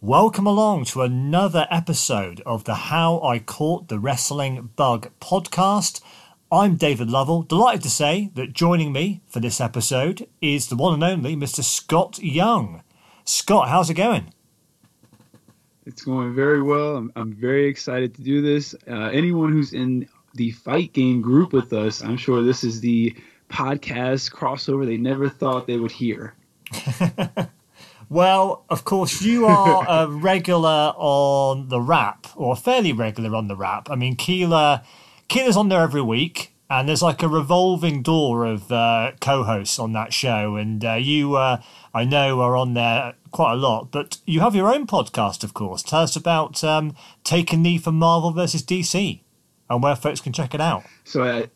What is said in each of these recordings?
Welcome along to another episode of the How I Caught the Wrestling Bug podcast. I'm David Lovell. Delighted to say that joining me for this episode is the one and only Mr. Scott Young. Scott, how's it going? It's going very well. I'm, I'm very excited to do this. Uh, anyone who's in the fight game group with us, I'm sure this is the podcast crossover they never thought they would hear. Well, of course, you are a regular on the Wrap, or fairly regular on the Wrap. I mean, Keela, Keela's on there every week, and there's like a revolving door of uh, co-hosts on that show. And uh, you, uh, I know, are on there quite a lot. But you have your own podcast, of course. Tell us about um, Take a Knee for Marvel versus DC, and where folks can check it out. So I,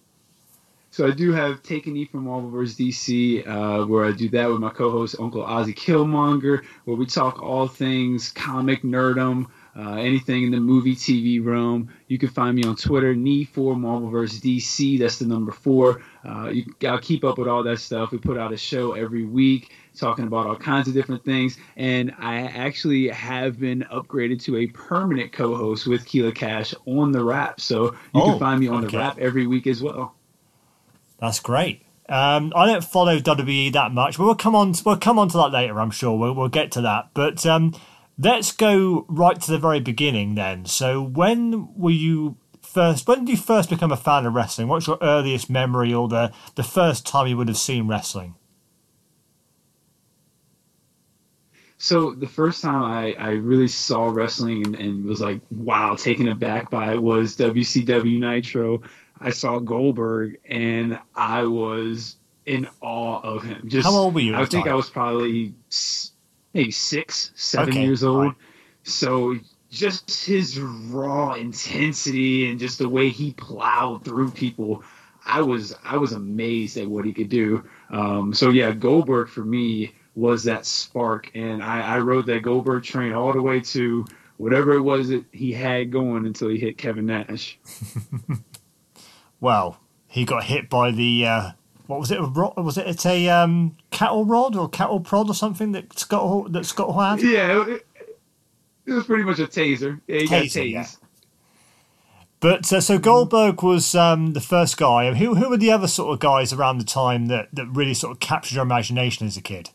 so I do have Take a Knee from Marvel vs. DC, uh, where I do that with my co-host Uncle Ozzy Killmonger, where we talk all things comic nerdum, uh, anything in the movie TV realm. You can find me on Twitter, Knee for Marvel vs. DC. That's the number four. Uh, you gotta keep up with all that stuff. We put out a show every week talking about all kinds of different things. And I actually have been upgraded to a permanent co-host with Keela Cash on the Wrap. So you oh, can find me on okay. the Wrap every week as well. That's great. Um, I don't follow WWE that much, but we'll come on. We'll come on to that later. I'm sure we'll, we'll get to that. But um, let's go right to the very beginning then. So, when were you first? When did you first become a fan of wrestling? What's your earliest memory, or the the first time you would have seen wrestling? So the first time I, I really saw wrestling and, and was like, wow, taken aback by it was WCW Nitro. I saw Goldberg and I was in awe of him. Just how old were you? I think time? I was probably maybe six, seven okay. years old. Right. So just his raw intensity and just the way he plowed through people, I was I was amazed at what he could do. Um, so yeah, Goldberg for me was that spark, and I, I rode that Goldberg train all the way to whatever it was that he had going until he hit Kevin Nash. well, he got hit by the uh, what was it? Was it it's a um, cattle rod or cattle prod or something that Scott that Scott had? Yeah, it, it was pretty much a taser. Yeah, he taser, yeah. But uh, so Goldberg was um, the first guy. Who who were the other sort of guys around the time that, that really sort of captured your imagination as a kid?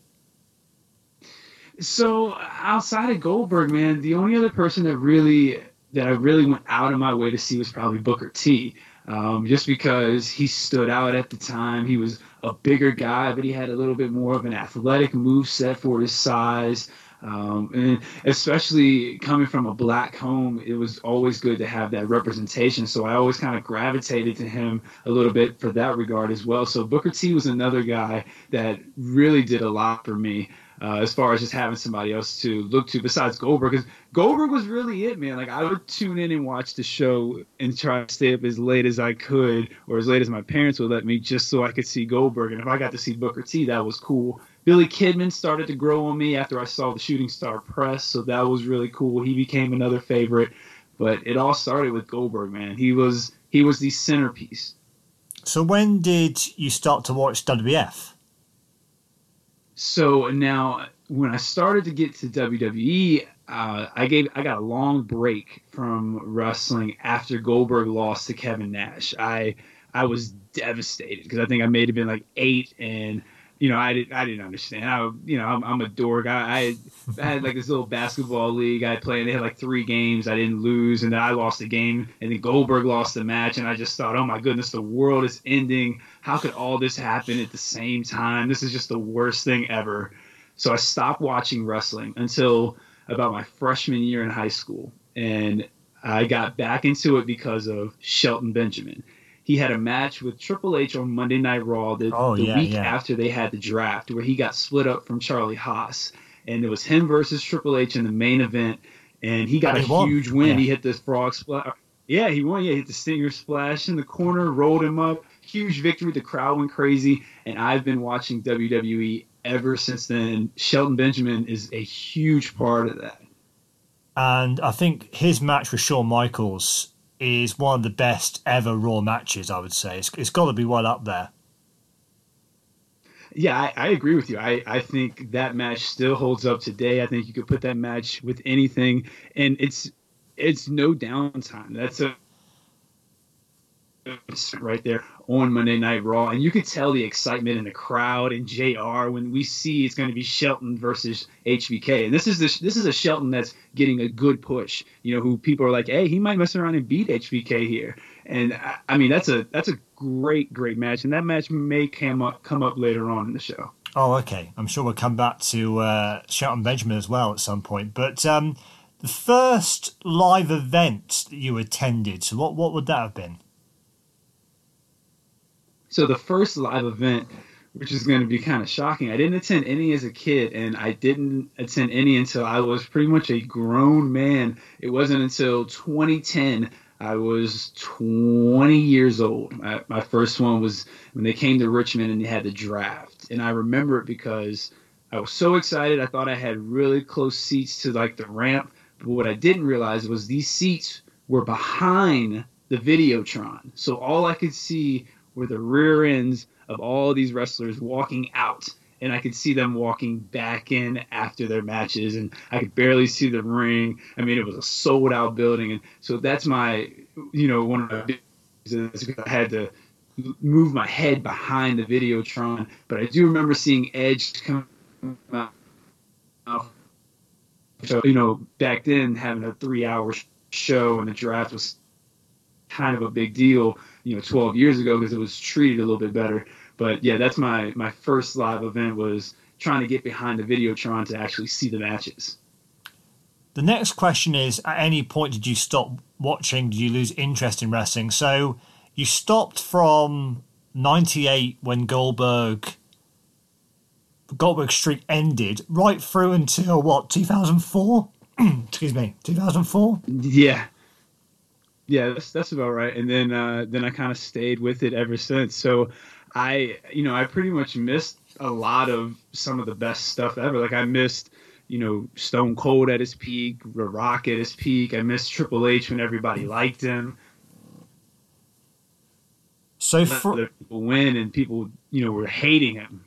So outside of Goldberg, man, the only other person that really that I really went out of my way to see was probably Booker T um, just because he stood out at the time. He was a bigger guy, but he had a little bit more of an athletic move set for his size. Um, and especially coming from a black home, it was always good to have that representation. So I always kind of gravitated to him a little bit for that regard as well. So Booker T was another guy that really did a lot for me uh, as far as just having somebody else to look to besides Goldberg. Because Goldberg was really it, man. Like I would tune in and watch the show and try to stay up as late as I could, or as late as my parents would let me, just so I could see Goldberg. And if I got to see Booker T, that was cool. Billy Kidman started to grow on me after I saw the Shooting Star Press, so that was really cool. He became another favorite. But it all started with Goldberg, man. He was he was the centerpiece. So when did you start to watch WWF? So now, when I started to get to WWE, uh, I gave I got a long break from wrestling after Goldberg lost to Kevin Nash. I I was devastated because I think I may have been like eight and you know, I didn't, I didn't understand. I, you know, I'm, I'm a dork. I, I, had, I had like this little basketball league I played. And they had like three games. I didn't lose, and then I lost the game, and then Goldberg lost the match, and I just thought, oh my goodness, the world is ending. How could all this happen at the same time? This is just the worst thing ever. So I stopped watching wrestling until about my freshman year in high school, and I got back into it because of Shelton Benjamin he had a match with Triple H on Monday Night Raw the, oh, the yeah, week yeah. after they had the draft, where he got split up from Charlie Haas, and it was him versus Triple H in the main event, and he got a he huge win. Yeah. He hit this frog splash. Uh, yeah, he won. Yeah, he hit the stinger splash in the corner, rolled him up. Huge victory. The crowd went crazy, and I've been watching WWE ever since then. Shelton Benjamin is a huge part of that. And I think his match with Shawn Michaels is one of the best ever Raw matches. I would say it's, it's got to be well up there. yeah, I, I, agree with you. I, I think that match still holds up today. I think you could put that match with anything, and it's it's no downtime. That's a right there on Monday Night Raw, and you could tell the excitement in the crowd and Jr. when we see it's going to be Shelton versus HBK, and this is this this is a Shelton that's getting a good push. You know, who people are like, hey, he might mess around and beat HBK here, and I, I mean that's a that's a great great match, and that match may come up come up later on in the show. Oh, okay. I'm sure we'll come back to uh, Shelton Benjamin as well at some point, but. Um, the first live event that you attended, so what, what would that have been? So the first live event, which is going to be kind of shocking, I didn't attend any as a kid, and I didn't attend any until I was pretty much a grown man. It wasn't until 2010 I was 20 years old. My, first one was when they came to Richmond and they had the draft, and I remember it because I was so excited. I thought I had really close seats to like the ramp, but what I didn't realize was these seats were behind the Videotron, so all I could see were the rear ends of all these wrestlers walking out and I could see them walking back in after their matches, and I could barely see the ring. I mean, it was a sold out building, and so that's my, you know, one of the reasons I had to move my head behind the Videotron, but I do remember seeing Edge come out. So you know, back then having a three hour show and the draft was kind of a big deal you know 12 years ago because it was treated a little bit better. But yeah, that's my my first live event was trying to get behind the Videotron to actually see the matches. The next question is: At any point did you stop watching? Did you lose interest in wrestling? So you stopped from '98 when Goldberg Goldberg streak ended, right through until what 2004? Excuse me, 2004. Yeah, yeah, that's that's about right. And then uh, then I kind of stayed with it ever since. So I you know I pretty much missed a lot of some of the best stuff ever. Like I missed you know Stone Cold at his peak, The Rock at his peak. I missed Triple H when everybody liked him. So for people win and people you know were hating him.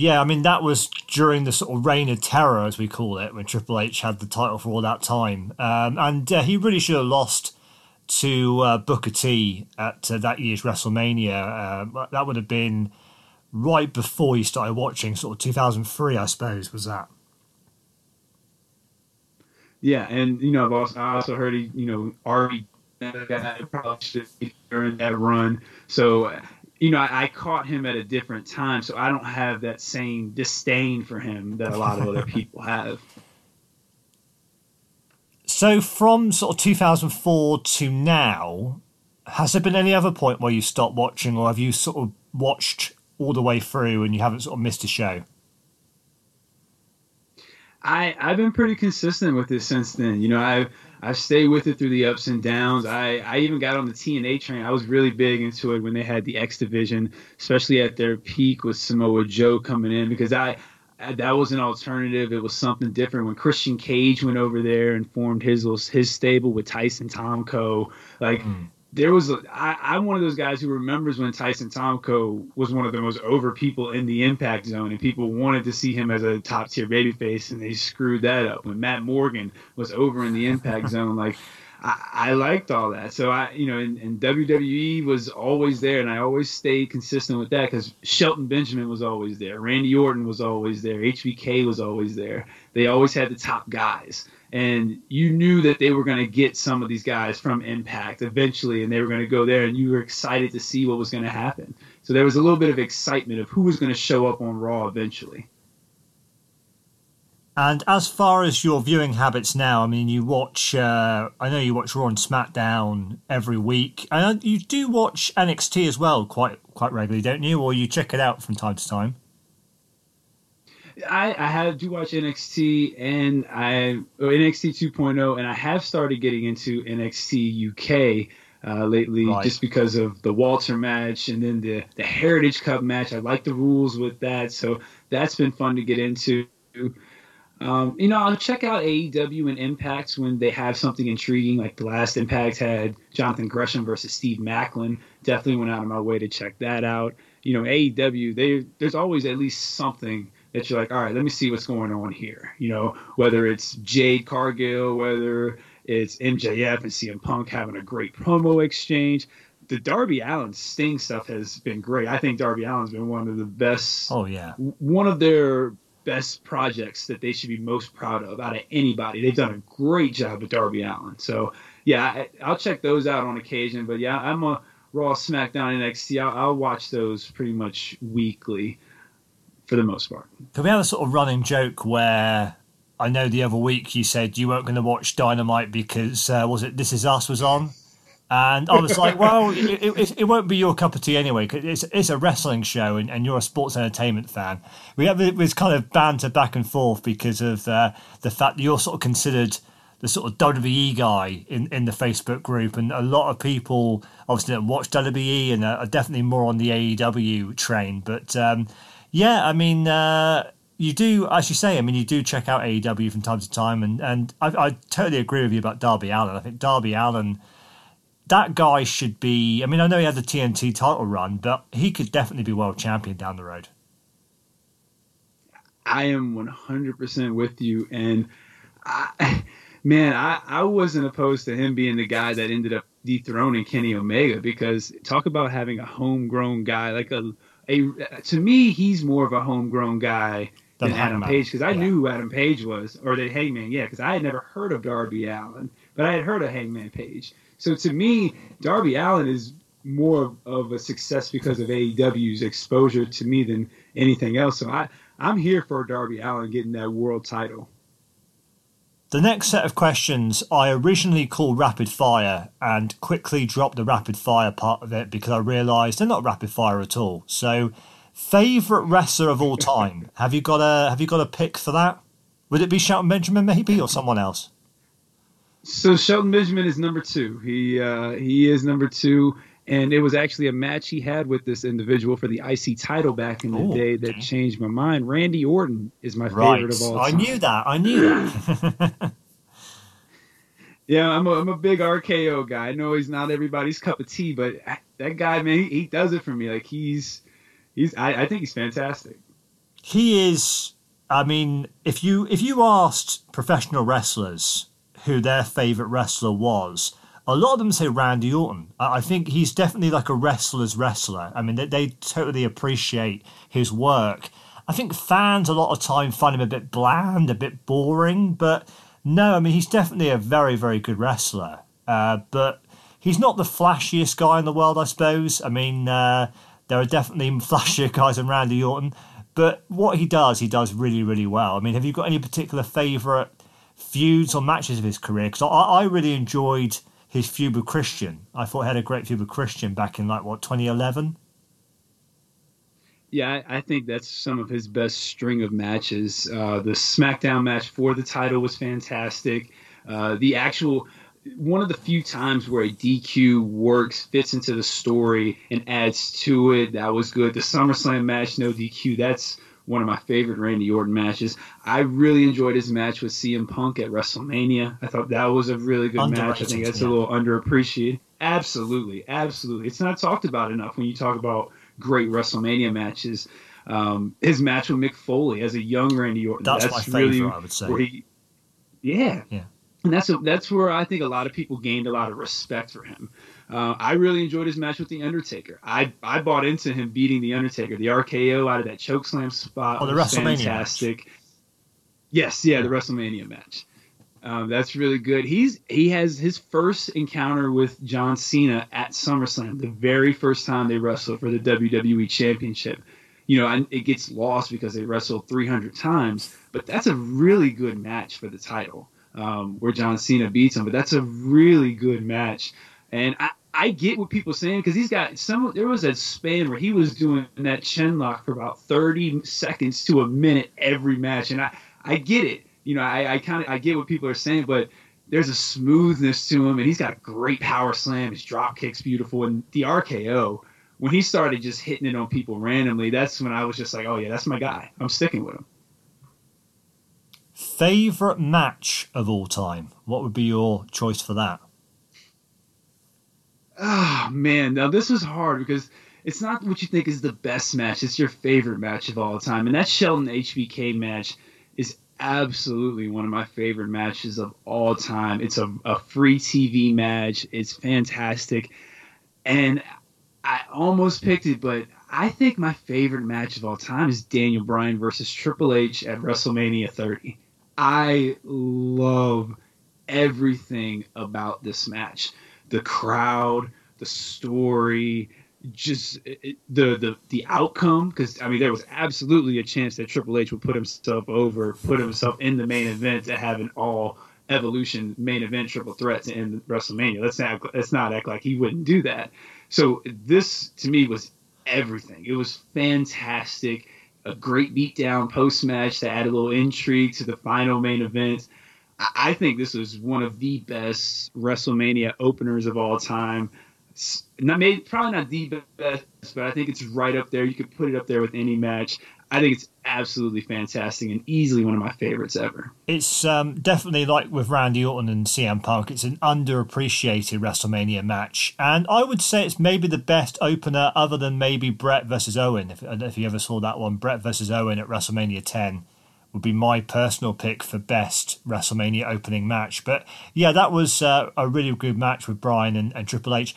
Yeah, I mean that was during the sort of reign of terror, as we call it, when Triple H had the title for all that time, um, and uh, he really should have lost to uh, Booker T at uh, that year's WrestleMania. Uh, that would have been right before you started watching, sort of 2003, I suppose, was that? Yeah, and you know, I've also, I also heard he, you know, already probably should during that run. So you know, I, I, caught him at a different time, so I don't have that same disdain for him that a lot of other people have. So, from sort of 2004 to now, has there been any other point where you stopped watching, or have you sort of watched all the way through and you haven't sort of missed a show? I I've been pretty consistent with this since then. You know, I've I stayed with it through the ups and downs. I, I even got on the TNA train. I was really big into it when they had the X division, especially at their peak with Samoa Joe coming in because I, I that was an alternative. It was something different when Christian Cage went over there and formed his his stable with Tyson Tomko. Like mm there was a, I, I'm one of those guys who remembers when Tyson Tomko was one of the most over people in the Impact Zone, and people wanted to see him as a top tier babyface, and they screwed that up. When Matt Morgan was over in the Impact Zone, like I, I, liked all that. So I, you know, and, and, WWE was always there, and I always stayed consistent with that because Shelton Benjamin was always there, Randy Orton was always there, HBK was always there. They always had the top guys and you knew that they were going to get some of these guys from Impact eventually, and they were going to go there, and you were excited to see what was going to happen. So there was a little bit of excitement of who was going to show up on Raw eventually. And as far as your viewing habits now, I mean, you watch. Uh, I know you watch Raw and SmackDown every week, and you do watch NXT as well quite quite regularly, don't you? Or you check it out from time to time. I, I have do watch NXT and I NXT 2.0 and I have started getting into NXT UK uh, lately right. just because of the Walter match and then the the Heritage Cup match. I like the rules with that, so that's been fun to get into. Um, you know, I'll check out AEW and Impact when they have something intriguing. Like the last Impact had Jonathan Gresham versus Steve Maclin. Definitely went out of my way to check that out. you know, AEW, they there's always at least something that you're like, all right, let me see what's going on here. You know, whether it's Jade Cargill, whether it's MJF and CM Punk having a great promo exchange. The Darby Allin Sting stuff has been great. I think Darby Allin's been one of the best. Oh yeah, one of their best projects that they should be most proud of out of anybody. They've done a great job with Darby Allin. So yeah, I, will check those out on occasion. But yeah, I'm a Raw, SmackDown, NXT. I'll, I'll watch those pretty much weekly for the most part. Can we have a sort of running joke where I know the other week you said you weren't going to watch Dynamite because uh, was it This Is Us was on, and I was like, well, it, it, it, won't be your cup of tea anyway. Cause it's it's a wrestling show and, and you're a sports entertainment fan. We have this kind of banter back and forth because of uh, the fact that you're sort of considered the sort of WWE guy in, in the Facebook group, and a lot of people obviously don't watch WWE and are definitely more on the AEW train. But um, yeah, I mean, uh, you do, as you say, I mean, you do check out AEW from time to time, and and I, I totally agree with you about Darby Allin. I think Darby Allin, That guy should be. I mean, I know he had the TNT title run, but he could definitely be world champion down the road. I am 100% with you. And I, man, I, I wasn't opposed to him being the guy that ended up dethroning Kenny Omega because talk about having a homegrown guy like a a to me he's more of a homegrown guy than Adam Page because I yeah. knew who Adam Page was or the Hangman, yeah, because I had never heard of Darby Allin, but I had heard of Hangman Page. So to me, Darby Allin is more of a success because of AEW's exposure to me than anything else. So I I'm here for Darby Allin getting that world title. The next set of questions I originally called rapid fire and quickly dropped the rapid fire part of it because I realised they're not rapid fire at all. So, favorite wrestler of all time? have you got a Have you got a pick for that? Would it be Shelton Benjamin maybe or someone else? So Shelton Benjamin is number two. He uh, he is number two and it was actually a match he had with this individual for the IC title back in the Ooh, day that okay. changed my mind. Randy Orton is my right. favorite of all time. I knew that. I knew that. yeah, I'm a, I'm a big RKO guy. I know he's not everybody's cup of tea, but that guy, man, he, he does it for me. Like he's he's I, I think he's fantastic. He is. I mean, if you if you asked professional wrestlers who their favorite wrestler was, a lot of them say Randy Orton. I think he's definitely like a wrestler's wrestler. I mean, they, they totally appreciate his work. I think fans a lot of time find him a bit bland, a bit boring, but no, I mean, he's definitely a very, very good wrestler. Uh, but he's not the flashiest guy in the world, I suppose. I mean, uh, there are definitely flashier guys than Randy Orton, but what he does, he does really, really well. I mean, have you got any particular favourite feuds or matches of his career? Because I, I really enjoyed his feud with Christian. I thought he had a great feud with Christian back in like what 2011. Yeah, I, I think that's some of his best string of matches. Uh, the SmackDown match for the title was fantastic. Uh, the actual one of the few times where a DQ works, fits into the story, and adds to it. That was good. The SummerSlam match, no DQ. That's one of my favorite Randy Orton matches. I really enjoyed his match with CM Punk at WrestleMania. I thought that was a really good match. I think that's yeah. a little underappreciated. Absolutely, absolutely. It's not talked about enough when you talk about great WrestleMania matches. Um, his match with Mick Foley as a young Randy Orton. That's, that's my really favorite, I would say. He, yeah. Yeah. And that's a, that's where I think a lot of people gained a lot of respect for him. Uh, I really enjoyed his match with The Undertaker. I I bought into him beating The Undertaker. The RKO out of that chokeslam spot oh, the was WrestleMania fantastic. Match. Yes, yeah, the WrestleMania match. Um, that's really good. He's he has his first encounter with John Cena at SummerSlam, the very first time they wrestled for the WWE Championship. You know, and it gets lost because they wrestled 300 times, but that's a really good match for the title, um, where John Cena beats him. But that's a really good match, and I, I get what people saying because he's got some. There was a span where he was doing that chin lock for about thirty seconds to a minute every match, and I I get it. You know, I, I kind of I get what people are saying, but there's a smoothness to him, and he's got a great power slam. His drop kick's beautiful, and the RKO when he started just hitting it on people randomly, that's when I was just like, oh yeah, that's my guy. I'm sticking with him. Favorite match of all time? What would be your choice for that? Oh man, now this was hard because it's not what you think is the best match. It's your favorite match of all time, and that Shelton HBK match is absolutely one of my favorite matches of all time. It's a, a free TV match. It's fantastic, and I almost picked it, but I think my favorite match of all time is Daniel Bryan versus Triple H at WrestleMania 30. I love everything about this match. The crowd, the story, just it, the the the outcome because I mean there was absolutely a chance that Triple H would put himself over, put himself in the main event to have an all evolution main event triple threat to end WrestleMania. Let's not let's not act like he wouldn't do that. So this to me was everything. It was fantastic. A great beatdown post match to add a little intrigue to the final main event. I think this was one of the best WrestleMania openers of all time not maybe probably not the best, but I think it's right up there. You could put it up there with any match. I think it's absolutely fantastic and easily one of my favorites ever. It's um, definitely like with Randy Orton and CM Punk. It's an underappreciated WrestleMania match, and I would say it's maybe the best opener, other than maybe Bret versus Owen. If, if you ever saw that one, Bret versus Owen at WrestleMania 10 would be my personal pick for best WrestleMania opening match. But yeah, that was uh, a really good match with Bryan and, and Triple H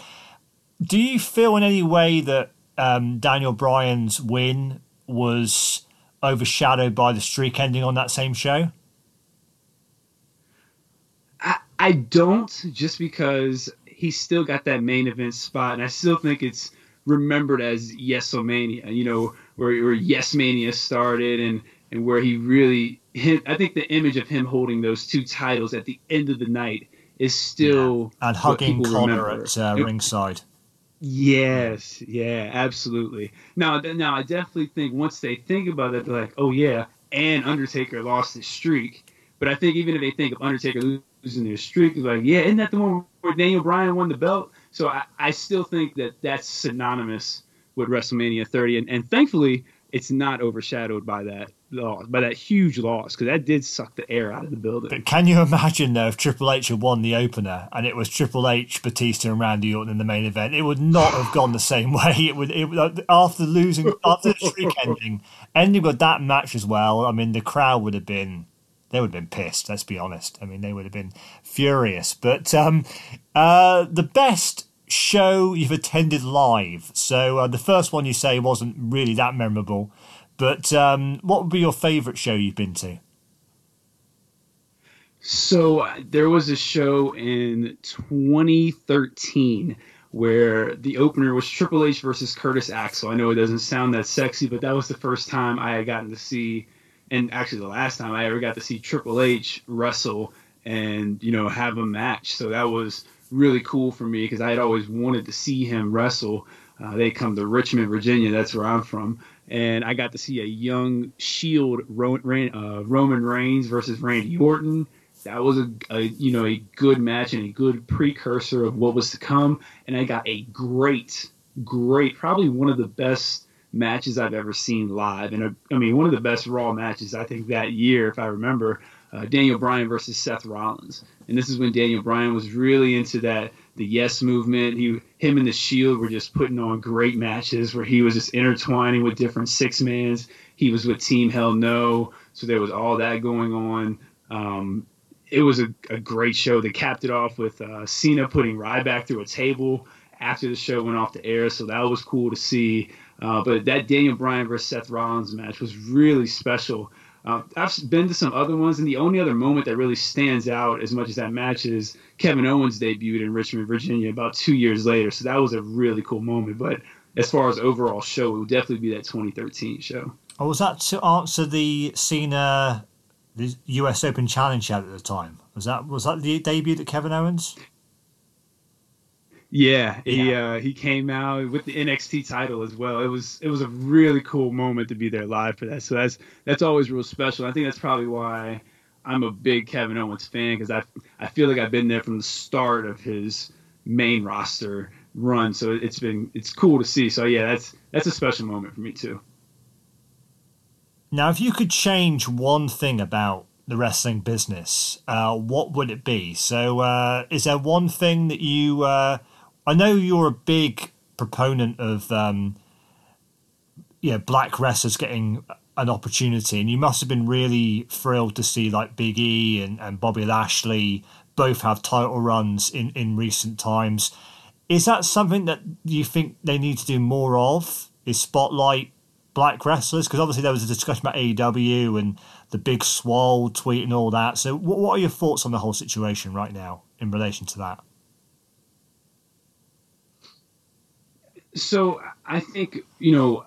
do you feel in any way that um, Daniel Bryan's win was overshadowed by the streak ending on that same show? I, I don't, just because he still got that main event spot, and I still think it's remembered as Yesomania. You know, where, where Yes Mania started, and and where he really, hit, I think the image of him holding those two titles at the end of the night is still yeah. and hugging Connor at uh, ringside. Yes, yeah, absolutely. Now, now I definitely think once they think about it, they're like, oh yeah, and Undertaker lost his streak. But I think even if they think of Undertaker losing their streak, they're like, yeah, isn't that the one where Daniel Bryan won the belt? So I, I still think that that's synonymous with WrestleMania 30, and, and thankfully it's not overshadowed by that loss, by that huge loss, because that did suck the air out of the building. But can you imagine though if Triple H had won the opener and it was Triple H, Batista, and Randy Orton in the main event? It would not have gone the same way. It would, it would after losing after the streak ending, ending with that match as well. I mean, the crowd would have been they would have been pissed. Let's be honest. I mean, they would have been furious. But um, uh, the best show you've attended live. So uh, the first one you say wasn't really that memorable, but um, what would be your favourite show you've been to? So uh, there was a show in 2013 where the opener was Triple H versus Curtis Axel. I know it doesn't sound that sexy, but that was the first time I had gotten to see, and actually the last time I ever got to see Triple H wrestle and you know have a match. So that was really cool for me because I had always wanted to see him wrestle. Uh, they come to Richmond, Virginia. That's where I'm from, and I got to see a young Shield Ro- uh, Roman Reigns versus Randy Orton. That was a, a, you know a good match and a good precursor of what was to come. And I got a great, great, probably one of the best matches I've ever seen live, and a, I mean one of the best Raw matches I think that year, if I remember uh, Daniel Bryan versus Seth Rollins, and this is when Daniel Bryan was really into that the Yes movement. He, him and the Shield were just putting on great matches where he was just intertwining with different six mans. He was with Team Hell No, so there was all that going on. Um, it was a, a, great show. They capped it off with uh, Cena putting Ryback through a table after the show went off the air, so that was cool to see. Uh, but that Daniel Bryan versus Seth Rollins match was really special. Uh, I've been to some other ones, and the only other moment that really stands out as much as that match is Kevin Owens debuted in Richmond, Virginia, about two years later. So that was a really cool moment. But as far as overall show, it would definitely be that 2013 show. Oh, was that to answer the Cena, the U.S. Open Challenge at the time? Was that was that the debut of Kevin Owens? Yeah, he yeah. Uh, he came out with the NXT title as well. It was it was a really cool moment to be there live for that. So that's that's always real special. I think that's probably why I'm a big Kevin Owens fan because I I feel like I've been there from the start of his main roster run. So it's been it's cool to see. So yeah, that's that's a special moment for me too. Now, if you could change one thing about the wrestling business, uh, what would it be? So, uh, is there one thing that you uh, I know you're a big proponent of um, yeah black wrestlers getting an opportunity, and you must have been really thrilled to see like Big E and, and Bobby Lashley both have title runs in, in recent times. Is that something that you think they need to do more of? Is spotlight black wrestlers? Because obviously there was a discussion about AEW and the big swole tweet and all that. So what, what are your thoughts on the whole situation right now in relation to that? So I think you know,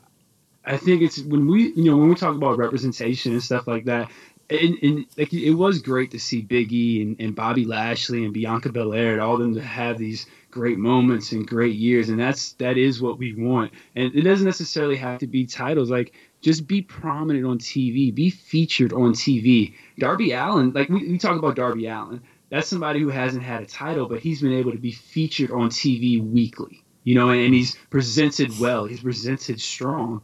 I think it's when we you know when we talk about representation and stuff like that. And, and like it was great to see Big E and, and Bobby Lashley and Bianca Belair and all them to have these great moments and great years, and that's that is what we want. And it doesn't necessarily have to be titles. Like just be prominent on TV, be featured on TV. Darby Allin, like we, we talk about Darby Allin, that's somebody who hasn't had a title, but he's been able to be featured on TV weekly you know, and, and he's presented well. He's presented strong.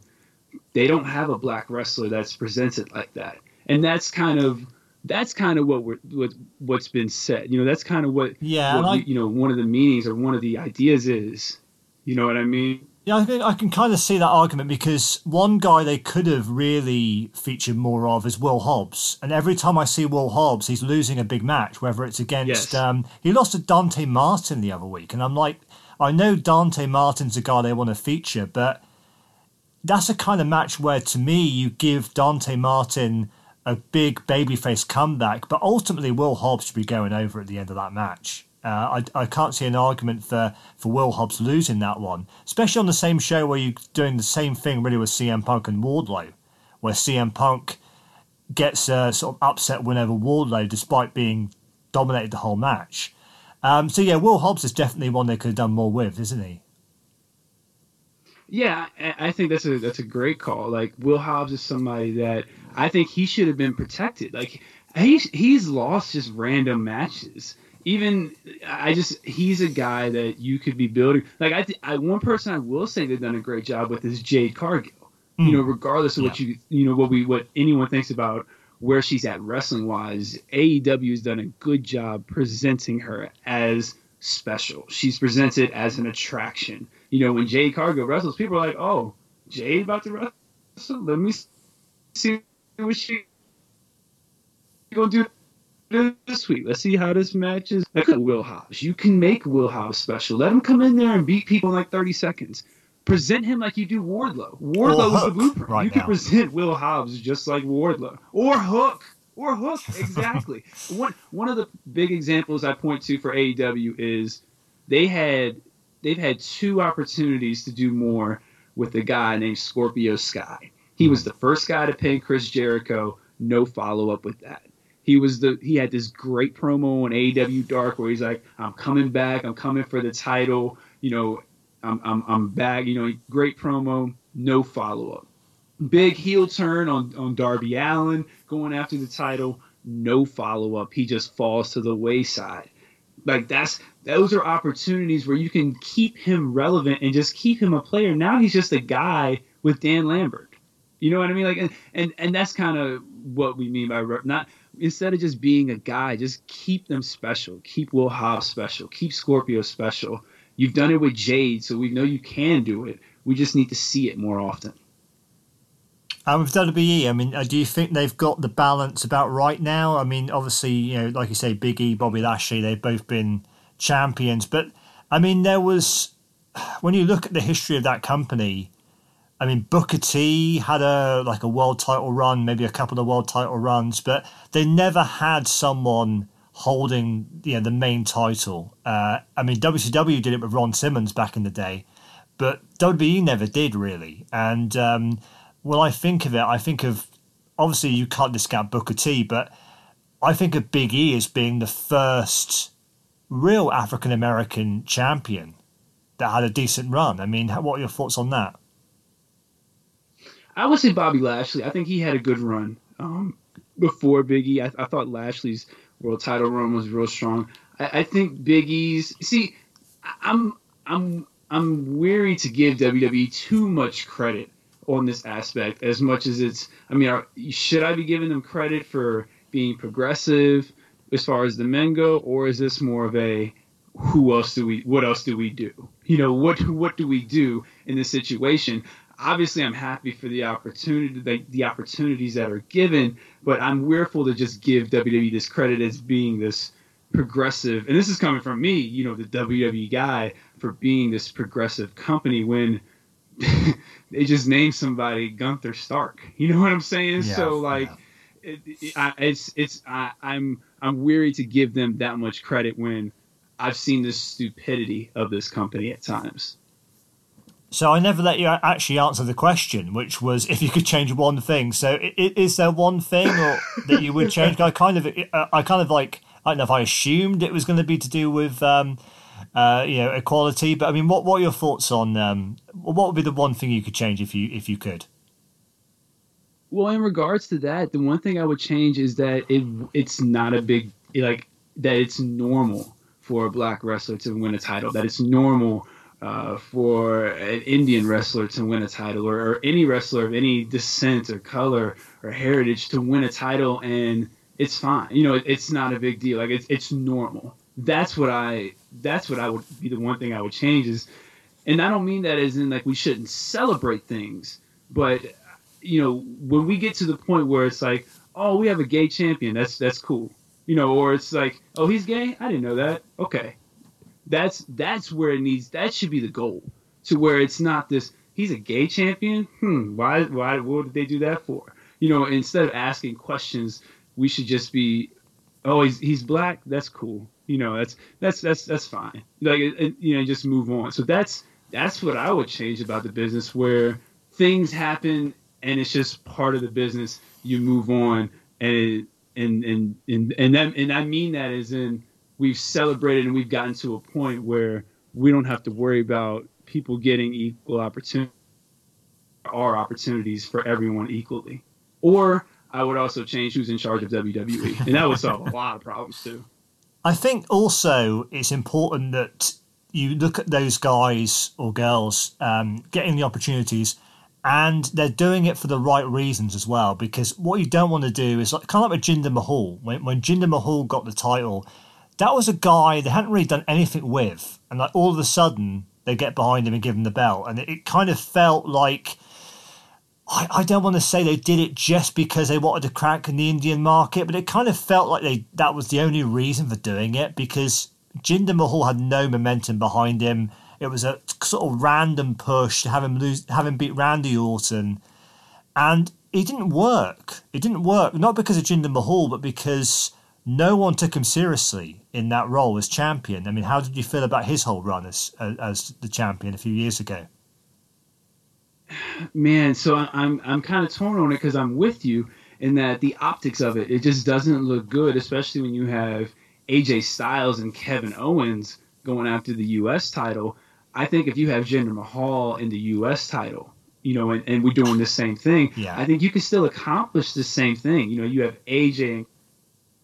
They don't have a black wrestler that's presented like that, and that's kind of that's kind of what we're what what's been said. You know, that's kind of what yeah, what, you know, one of the meanings or one of the ideas is. You know what I mean? Yeah, I think I can kind of see that argument because one guy they could have really featured more of is Will Hobbs, and every time I see Will Hobbs, he's losing a big match. Whether it's against, yes. um, he lost to Dante Martin the other week, and I'm like, I know Dante Martin's a guy they want to feature, but that's a kind of match where, to me, you give Dante Martin a big babyface comeback, but ultimately Will Hobbs should be going over at the end of that match. Uh, I, I can't see an argument for, for Will Hobbs losing that one, especially on the same show where you're doing the same thing really with CM Punk and Wardlow, where CM Punk gets a sort of upset win over Wardlow despite being dominated the whole match. Um, so yeah, Will Hobbs is definitely one they could have done more with, isn't he? Yeah, I think that's a that's a great call. Like Will Hobbs is somebody that I think he should have been protected. Like he's he's lost just random matches. Even I just he's a guy that you could be building. Like I, th- I one person I will say they've done a great job with is Jade Cargill. Mm. You know, regardless of yeah. what you you know what we what anyone thinks about where she's at wrestling wise, AEW has done a good job presenting her as special. She's presented as an attraction. You know, when Jade Cargill wrestles, people are like, "Oh, Jade about to wrestle? Let me see what she gonna do this week. Let's see how this matches. Look at Will Hobbs. You can make Will Hobbs special. Let him come in there and beat people in like 30 seconds present him like you do Wardlow. Wardlow is the blueprint. Right you can present Will Hobbs just like Wardlow or Hook or Hook exactly. one one of the big examples I point to for AEW is they had they've had two opportunities to do more with a guy named Scorpio Sky. He was the first guy to pin Chris Jericho. No follow up with that. He was the he had this great promo on AEW Dark where he's like, "I'm coming back. I'm coming for the title." You know, I'm, I'm, I'm back. You know, great promo, no follow up. Big heel turn on, on Darby Allin going after the title, no follow up. He just falls to the wayside. Like that's those are opportunities where you can keep him relevant and just keep him a player. Now he's just a guy with Dan Lambert. You know what I mean? Like, and and, and that's kind of what we mean by not instead of just being a guy, just keep them special. Keep Will Hobbs special. Keep Scorpio special. You've done it with Jade, so we know you can do it. We just need to see it more often. And with WWE, I mean, uh, do you think they've got the balance about right now? I mean, obviously, you know, like you say, Big E, Bobby Lashley, they've both been champions. But I mean, there was when you look at the history of that company. I mean, Booker T had a like a world title run, maybe a couple of world title runs, but they never had someone holding you know, the main title. Uh, I mean, WCW did it with Ron Simmons back in the day, but WWE never did really. And um, when I think of it, I think of obviously you can't discount Booker T, but I think of Big E as being the first real African American champion that had a decent run. I mean, what are your thoughts on that? I would say Bobby Lashley. I think he had a good run um, before Biggie. I, I, thought Lashley's world title run was real strong. I, I think Big E's. See, I'm I'm I'm weary to give WWE too much credit on this aspect. As much as it's, I mean, are, should I be giving them credit for being progressive as far as the men go, or is this more of a who else do we what else do we do You know, what what do we do in this situation? Obviously, I'm happy for the opportunity, the, the opportunities that are given, but I'm wearful to just give WWE this credit as being this progressive. And this is coming from me, you know, the WWE guy, for being this progressive company when they just named somebody Gunther Stark. You know what I'm saying? Yeah, so like. Yeah it, it, I, it's it's I, I'm I'm weary to give them that much credit when I've seen the stupidity of this company at times. So I never let you actually answer the question, which was if you could change one thing. So is there one thing or that you would change? I kind of I kind of like I don't know if I assumed it was going to be to do with um, uh, you know equality, but I mean, what what are your thoughts on um, what would be the one thing you could change if you if you could? Well, in regards to that, the one thing I would change is that it it's not a big like that it's normal for a black wrestler to win a title. That it's normal uh, for an Indian wrestler to win a title, or, or, any wrestler of any descent or color or heritage to win a title, and it's fine. You know, it, it's not a big deal. Like it's it's normal. That's what I that's what I would be the one thing I would change is, and I don't mean that as in like we shouldn't celebrate things, but you know, when we get to the point where it's like, oh, we have a gay champion, that's that's cool, you know, or it's like, oh, he's gay, I didn't know that. Okay, that's that's where it needs. That should be the goal, to where it's not this. He's a gay champion. Hmm. Why? Why? What did they do that for? You know, instead of asking questions, we should just be, oh, he's he's black. That's cool. You know, that's that's that's that's fine. Like, you know, just move on. So that's that's what I would change about the business, where things happen and it's just part of the business. You move on, and and and and and that, and I mean that as in we've celebrated and we've gotten to a point where we don't have to worry about people getting equal opportunity, our opportunities for everyone equally. Or I would also change who's in charge of WWE, and that would solve a lot of problems too. I think also it's important that you look at those guys or girls um, getting the opportunities and they're doing it for the right reasons as well. Because what you don't want to do is like kind of like with Jinder Mahal. When when Jinder Mahal got the title, that was a guy they hadn't really done anything with, and like all of a sudden they get behind him and give him the belt, and it, it kind of felt like. I, I don't want to say they did it just because they wanted to crack in the Indian market, but it kind of felt like they that was the only reason for doing it because Jinder Mahal had no momentum behind him it was a sort of random push to have him lose, have him beat Randy Orton, and it didn't work. It didn't work not because of Jinder Mahal, but because no one took him seriously in that role as champion. I mean, how did you feel about his whole run as as the champion a few years ago? Man, so I'm I'm kind of torn on it because I'm with you in that the optics of it it just doesn't look good, especially when you have AJ Styles and Kevin Owens going after the U.S. title. I think if you have Jinder Mahal in the U.S. title, you know, and, and we're doing the same thing, yeah. I think you can still accomplish the same thing. You know, you have AJ and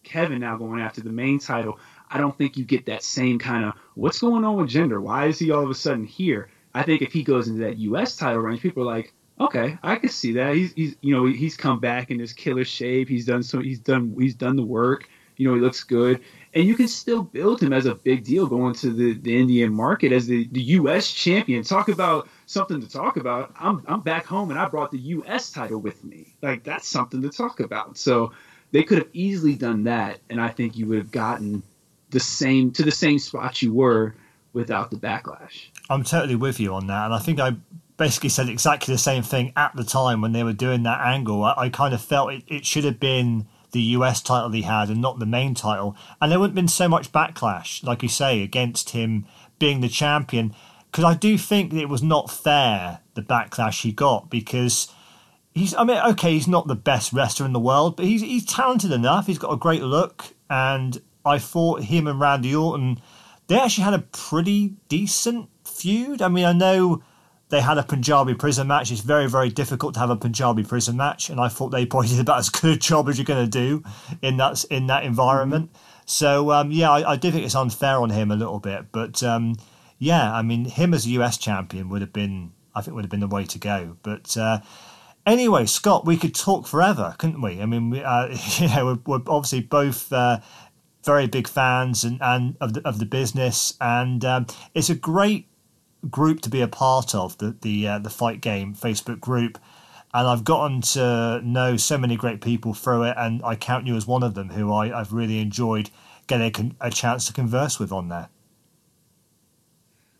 Kevin now going after the main title. I don't think you get that same kind of what's going on with Jinder? Why is he all of a sudden here? I think if he goes into that U.S. title range, people are like, okay, I can see that. He's, he's you know he's come back in this killer shape. He's done so. He's done he's done the work. You know he looks good and you can still build him as a big deal going to the, the Indian market as the, the U.S. champion. Talk about something to talk about. I'm, I'm back home and I brought the U.S. title with me. Like, that's something to talk about. So they could have easily done that, and I think you would have gotten the same to the same spot you were without the backlash. I'm totally with you on that, and I think I basically said exactly the same thing at the time when they were doing that angle. I, I kind of felt it, it should have been the US title he had and not the main title. And there wouldn't have been so much backlash, like you say, against him being the champion. Because I do think it was not fair, the backlash he got, because he's, I mean, okay, he's not the best wrestler in the world, but he's, he's talented enough. He's got a great look. And I thought him and Randy Orton, they actually had a pretty decent feud. I mean, I know they had a Punjabi prison match. It's very, very difficult to have a Punjabi prison match, and I thought they probably did about as good a job as you're going to do in that in that environment. So um, yeah, I, I, do think it's unfair on him a little bit, but um, yeah, I mean, him as a US champion would have been, I think, would have been the way to go. But uh, anyway, Scott, we could talk forever, couldn't we? I mean, we, uh, you know, we're, we're obviously both. Uh, very big fans and, and of the of the business, and um, it's a great group to be a part of the the uh, the fight game Facebook group, and I've gotten to know so many great people through it, and I count you as one of them who I, I've really enjoyed getting a, a chance to converse with on there.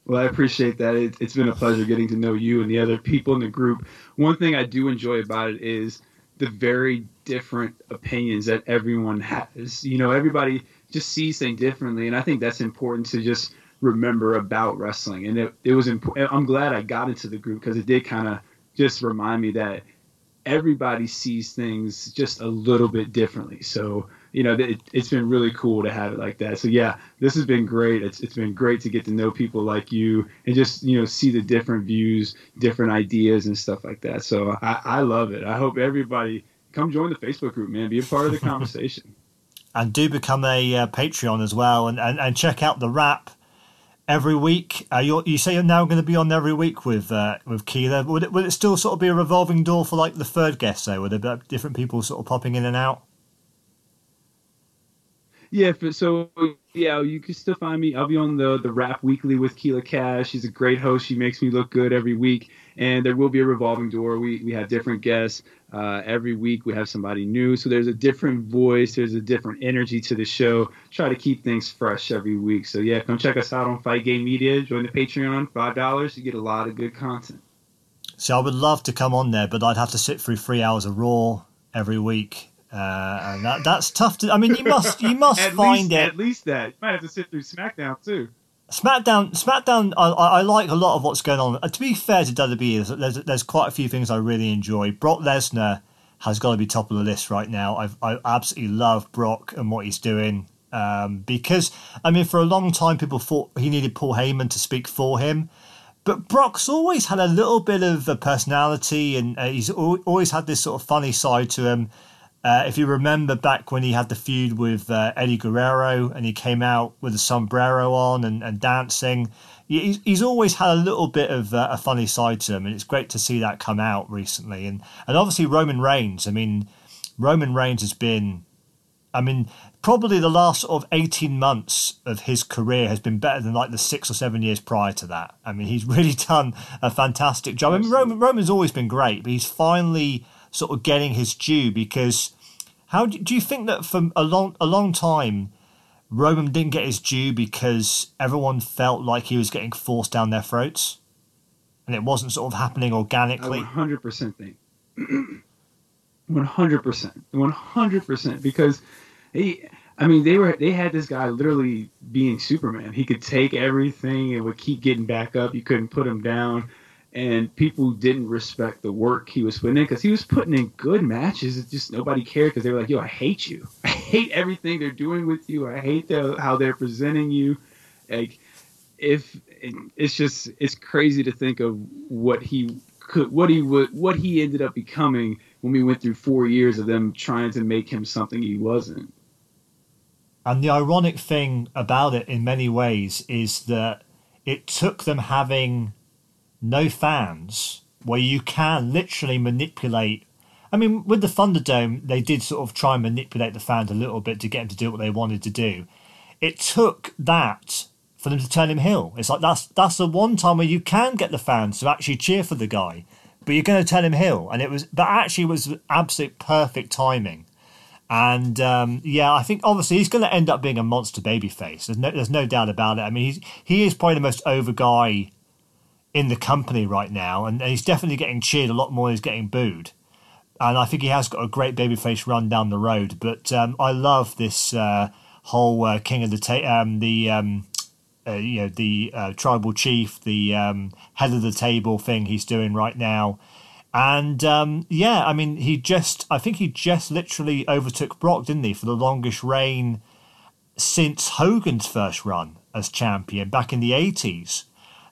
Well, I appreciate that. It, has been a pleasure getting to know you and the other people in the group. One thing I do enjoy about it is the very different opinions that everyone has. You know, everybody just sees things differently, and I think that's important to just remember about wrestling. And it, it was important. I'm glad I got into the group because it did kind of just remind me that everybody sees things just a little bit differently. So you know, it, has been really cool to have it like that. So yeah, this has been great. It's it's been great to get to know people like you and just you know see the different views, different ideas, and stuff like that. So I, I love it. I hope everybody come join the Facebook group, man. Be a part of the conversation. And do become a uh, Patreon as well, and, and and check out the wrap every week. Uh, you you say you're now going to be on every week with uh, with Keela. Would it would it still sort of be a revolving door for like the third guest? Though, would there be different people sort of popping in and out? Yeah, so yeah, you can still find me. I'll be on the the Wrap Weekly with Keela Cash. She's a great host. She makes me look good every week, and there will be a revolving door. We we have different guests uh, every week. We have somebody new, so there's a different voice. There's a different energy to the show. Try to keep things fresh every week. So yeah, come check us out on Fight Game Media. Join the Patreon, five dollars. You get a lot of good content. See, I would love to come on there, but I'd have to sit through three hours of Raw every week uh, and that, that's tough to. I mean, you must you must find least, it. At least that you might have to sit through SmackDown too. SmackDown, SmackDown. I, I like a lot of what's going on. Uh, to be fair to WWE, there's, there's quite a few things I really enjoy. Brock Lesnar has got to be top of the list right now. I've, I absolutely love Brock and what he's doing. Um, because I mean, for a long time, people thought he needed Paul Heyman to speak for him. But Brock's always had a little bit of a personality, and uh, he's always had this sort of funny side to him. Uh, if you remember back when he had the feud with uh, Eddie Guerrero and he came out with a sombrero on and, and dancing, he's, he's always had a little bit of uh, a funny side to him, and it's great to see that come out recently. And and obviously Roman Reigns. I mean, Roman Reigns has been, I mean, probably the last sort of eighteen months of his career has been better than like the six or seven years prior to that. I mean, he's really done a fantastic job. I mean, Roman Roman's always been great, but he's finally sort of getting his due because how do, do you think that for a long a long time Roman didn't get his due because everyone felt like he was getting forced down their throats and it wasn't sort of happening organically? I 100% think. 100%. 100% because he I mean, they were they had this guy literally being Superman. He could take everything and would keep getting back up. You couldn't put him down and people didn't respect the work he was putting in because he was putting in good matches. It's just nobody cared because they were like, "Yo, I hate you. I hate everything they're doing with you. I hate the, how they're presenting you." Like, if it's just it's crazy to think of what he could, what he would, what he ended up becoming when we went through four years of them trying to make him something he wasn't. And the ironic thing about it, in many ways, is that it took them having no fans, where you can literally manipulate. I mean, with the Thunderdome, they did sort of try and manipulate the fans a little bit to get them to do what they wanted to do. It took that for them to turn him heel. It's like that's that's the one time where you can get the fans to actually cheer for the guy, but you're going to turn him heel, and it was but actually was absolute perfect timing. And um, yeah, I think obviously he's going to end up being a monster babyface. There's no, there's no doubt about it. I mean, he's he is probably the most over guy in the company right now, and, he's definitely getting cheered a lot more than he's getting booed. And I think he has got a great babyface run down the road. But um, I love this uh, whole uh, king of the ta- um, the um, uh, you know the uh, tribal chief, the um, head of the table thing he's doing right now. And um, yeah, I mean, he just I think he just literally overtook Brock, didn't he, for the longest reign since Hogan's first run as champion back in the eighties.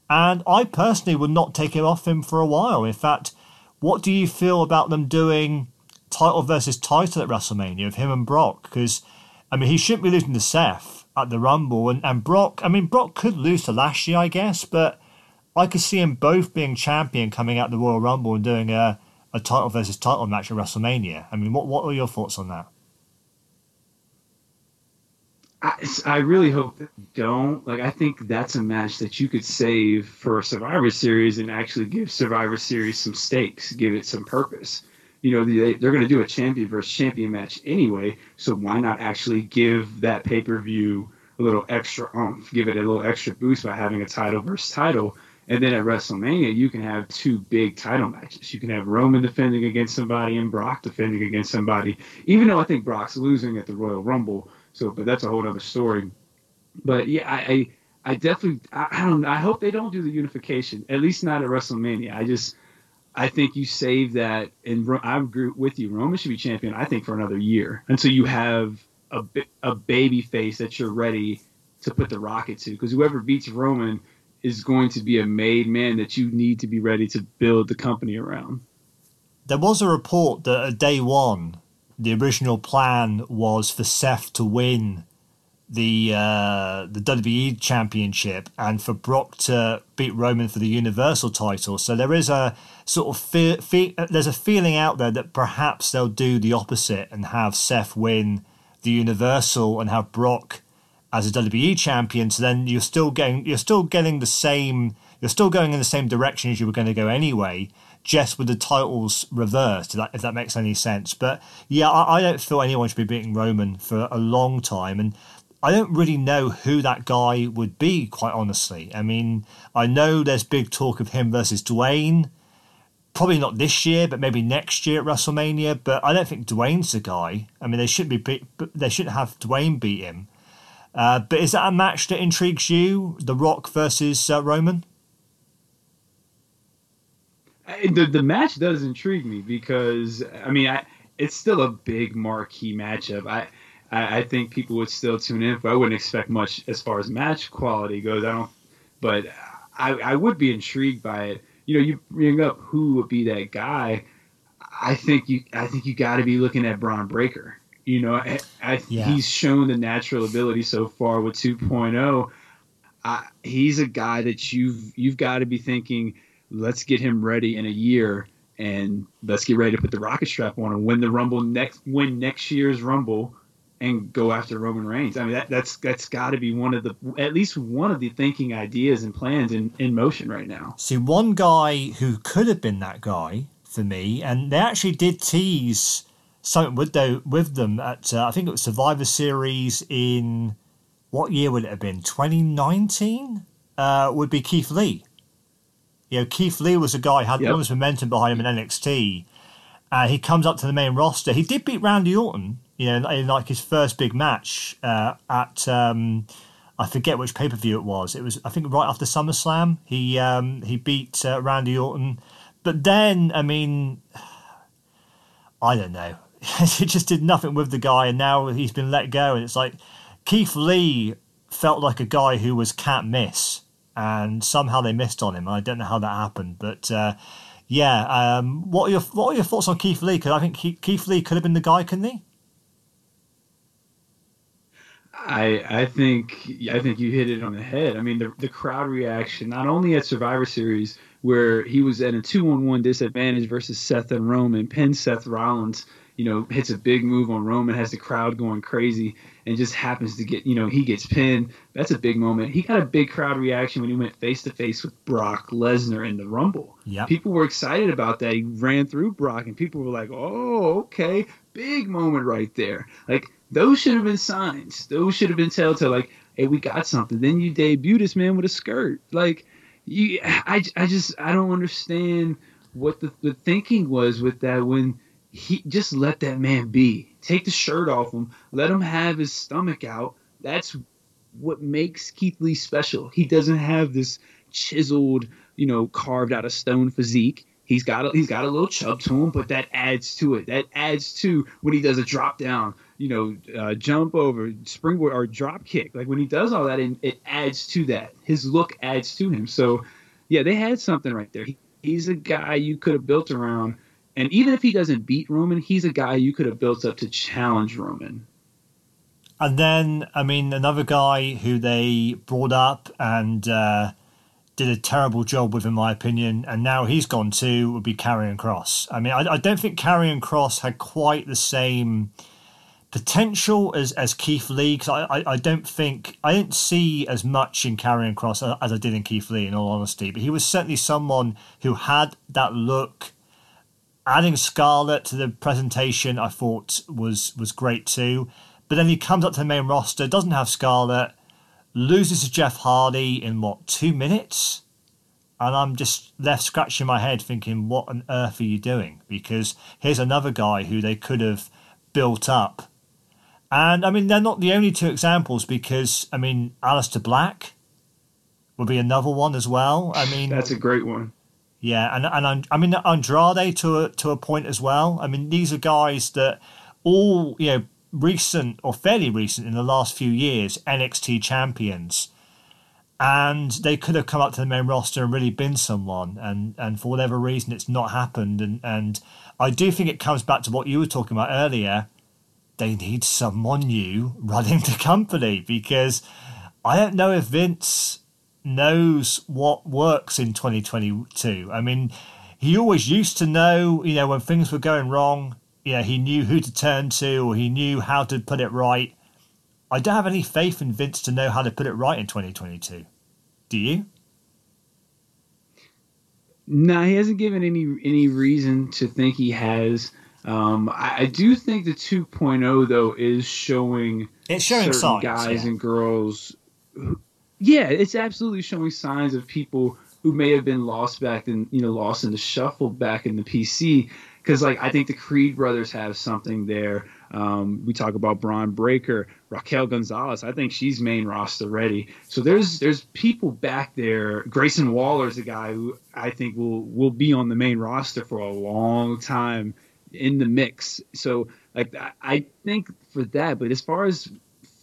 And I personally would not take him off him for a while. In fact, what do you feel about them doing title versus title at WrestleMania of him and Brock? Because, I mean, he shouldn't be losing to Seth at the Rumble. And, and Brock, I mean, Brock could lose to Lashley, I guess, but I could see him both being champion coming out the Royal Rumble and doing a, a title versus title match at WrestleMania. I mean, what, what are your thoughts on that? I, I really hope that don't. Like, I think that's a match that you could save for Survivor Series and actually give Survivor Series some stakes, give it some purpose. You know, they, they're going to do a champion versus champion match anyway, so why not actually give that pay per view a little extra oomph, give it a little extra boost by having a title versus title? And then at WrestleMania, you can have two big title matches. You can have Roman defending against somebody and Brock defending against somebody. Even though I think Brock's losing at the Royal Rumble, so but that's a whole other story. But yeah, I I, I definitely I, I don't I hope they don't do the unification. At least not at WrestleMania. I just I think you save that, and I agree with you. Roman should be champion. I think for another year until you have a a baby face that you're ready to put the rocket to. Because whoever beats Roman is going to be a made man that you need to be ready to build the company around. There was a report that at day one, the original plan was for Seth to win the uh, the WWE Championship and for Brock to beat Roman for the Universal title. So there is a sort of fe- fe- there's a feeling out there that perhaps they'll do the opposite and have Seth win the Universal and have Brock as a WWE champion. So then you're still getting you're still getting the same you're still going in the same direction as you were going to go anyway, just with the titles reversed. If that, if that makes any sense. But yeah, I, I don't feel anyone should be beating Roman for a long time, and I don't really know who that guy would be. Quite honestly, I mean, I know there's big talk of him versus Dwayne. Probably not this year, but maybe next year at WrestleMania. But I don't think Dwayne's the guy. I mean, they shouldn't be. They shouldn't have Dwayne beat him. Uh, but is that a match that intrigues you? The Rock versus uh, Roman? The the match does intrigue me because I mean I it's still a big marquee matchup. I, I I, think people would still tune in, but I wouldn't expect much as far as match quality goes. I don't, but I I would be intrigued by it. You know, you bring up who would be that guy. I think you I think you got to be looking at Bron Breakker. You know, I, I, yeah. he's shown the natural ability so far with 2.0. Uh, he's a guy that you've you've got to be thinking, let's get him ready in a year, and let's get ready to put the rocket strap on and win the Rumble next, win next year's Rumble, and go after Roman Reigns. I mean, that, that's that's got to be one of the at least one of the thinking ideas and plans in in motion right now. See, one guy who could have been that guy for me, and they actually did tease something with though with them at uh, I think it was Survivor Series in what year would it have been? 2019 uh, would be Keith Lee. You know, Keith Lee was a guy who had yep. enormous momentum behind him in NXT. Uh, he comes up to the main roster. He did beat Randy Orton, you know, in, in like his first big match uh, at um, I forget which pay per view it was. It was I think right after SummerSlam. He um, he beat uh, Randy Orton, but then I mean, I don't know. he just did nothing with the guy, and now he's been let go. And it's like Keith Lee felt like a guy who was can't miss, and somehow they missed on him. I don't know how that happened, but uh, yeah. Um, what are your what are your thoughts on Keith Lee? Because I think Keith Lee could have been the guy, couldn't he? I I think I think you hit it on the head. I mean, the the crowd reaction not only at Survivor Series where he was at a two on one disadvantage versus Seth and Roman, pin Seth Rollins you know, hits a big move on Roman, has the crowd going crazy, and just happens to get, you know, he gets pinned. That's a big moment. He got a big crowd reaction when he went face to face with Brock Lesnar in the Rumble. Yep. People were excited about that. He ran through Brock, and people were like, oh, okay, big moment right there. Like, those should have been signs. Those should have been telltale. Like, hey, we got something. Then you debut this man with a skirt. Like, you, I, I just, I don't understand what the, the thinking was with that when he just let that man be. Take the shirt off him. Let him have his stomach out. That's what makes Keith Lee special. He doesn't have this chiseled, you know, carved out of stone physique. He's got a, he's got a little chub to him, but that adds to it. That adds to when he does a drop down, you know, uh, jump over, springboard or drop kick. Like when he does all that, and it adds to that. His look adds to him. So, yeah, they had something right there. He, he's a guy you could have built around and even if he doesn't beat Roman, he's a guy you could have built up to challenge Roman. And then, I mean, another guy who they brought up and uh, did a terrible job with, in my opinion, and now he's gone too, would be Karrion Kross. I mean, I, I don't think Karrion Kross had quite the same potential as as Keith Lee. Cause I, I, I don't think I didn't see as much in Karrion Kross as I did in Keith Lee. In all honesty, but he was certainly someone who had that look. Adding Scarlett to the presentation, I thought was was great too. But then he comes up to the main roster, doesn't have Scarlett, loses to Jeff Hardy in what two minutes, and I'm just left scratching my head thinking, what on earth are you doing? Because here's another guy who they could have built up and I mean, they're not the only two examples because I mean, Aleister Black would be another one as well. I mean, that's a great one. Yeah, and and I mean Andrade to a to a point as well. I mean, these are guys that all you know recent or fairly recent in the last few years NXT champions, and they could have come up to the main roster and really been someone, and and for whatever reason it's not happened. And and I do think it comes back to what you were talking about earlier they need someone new running the company because I don't know if Vince knows what works in 2022. I mean, he always used to know, you know, when things were going wrong, you know, he knew who to turn to or he knew how to put it right. I don't have any faith in Vince to know how to put it right in 2022. Do you? No, he hasn't given any any reason to think he has. Um, I, I, do think the 2.0 though is showing it's showing signs, guys yeah. and girls. Yeah, it's absolutely showing signs of people who may have been lost back in you know lost in the shuffle back in the PC. Because like I think the Creed brothers have something there. Um, we talk about Bron Breakker, Raquel Gonzalez. I think she's main roster ready. So there's there's people back there. Grayson Waller's a guy who I think will will be on the main roster for a long time in the mix. So like I think for that, but as far as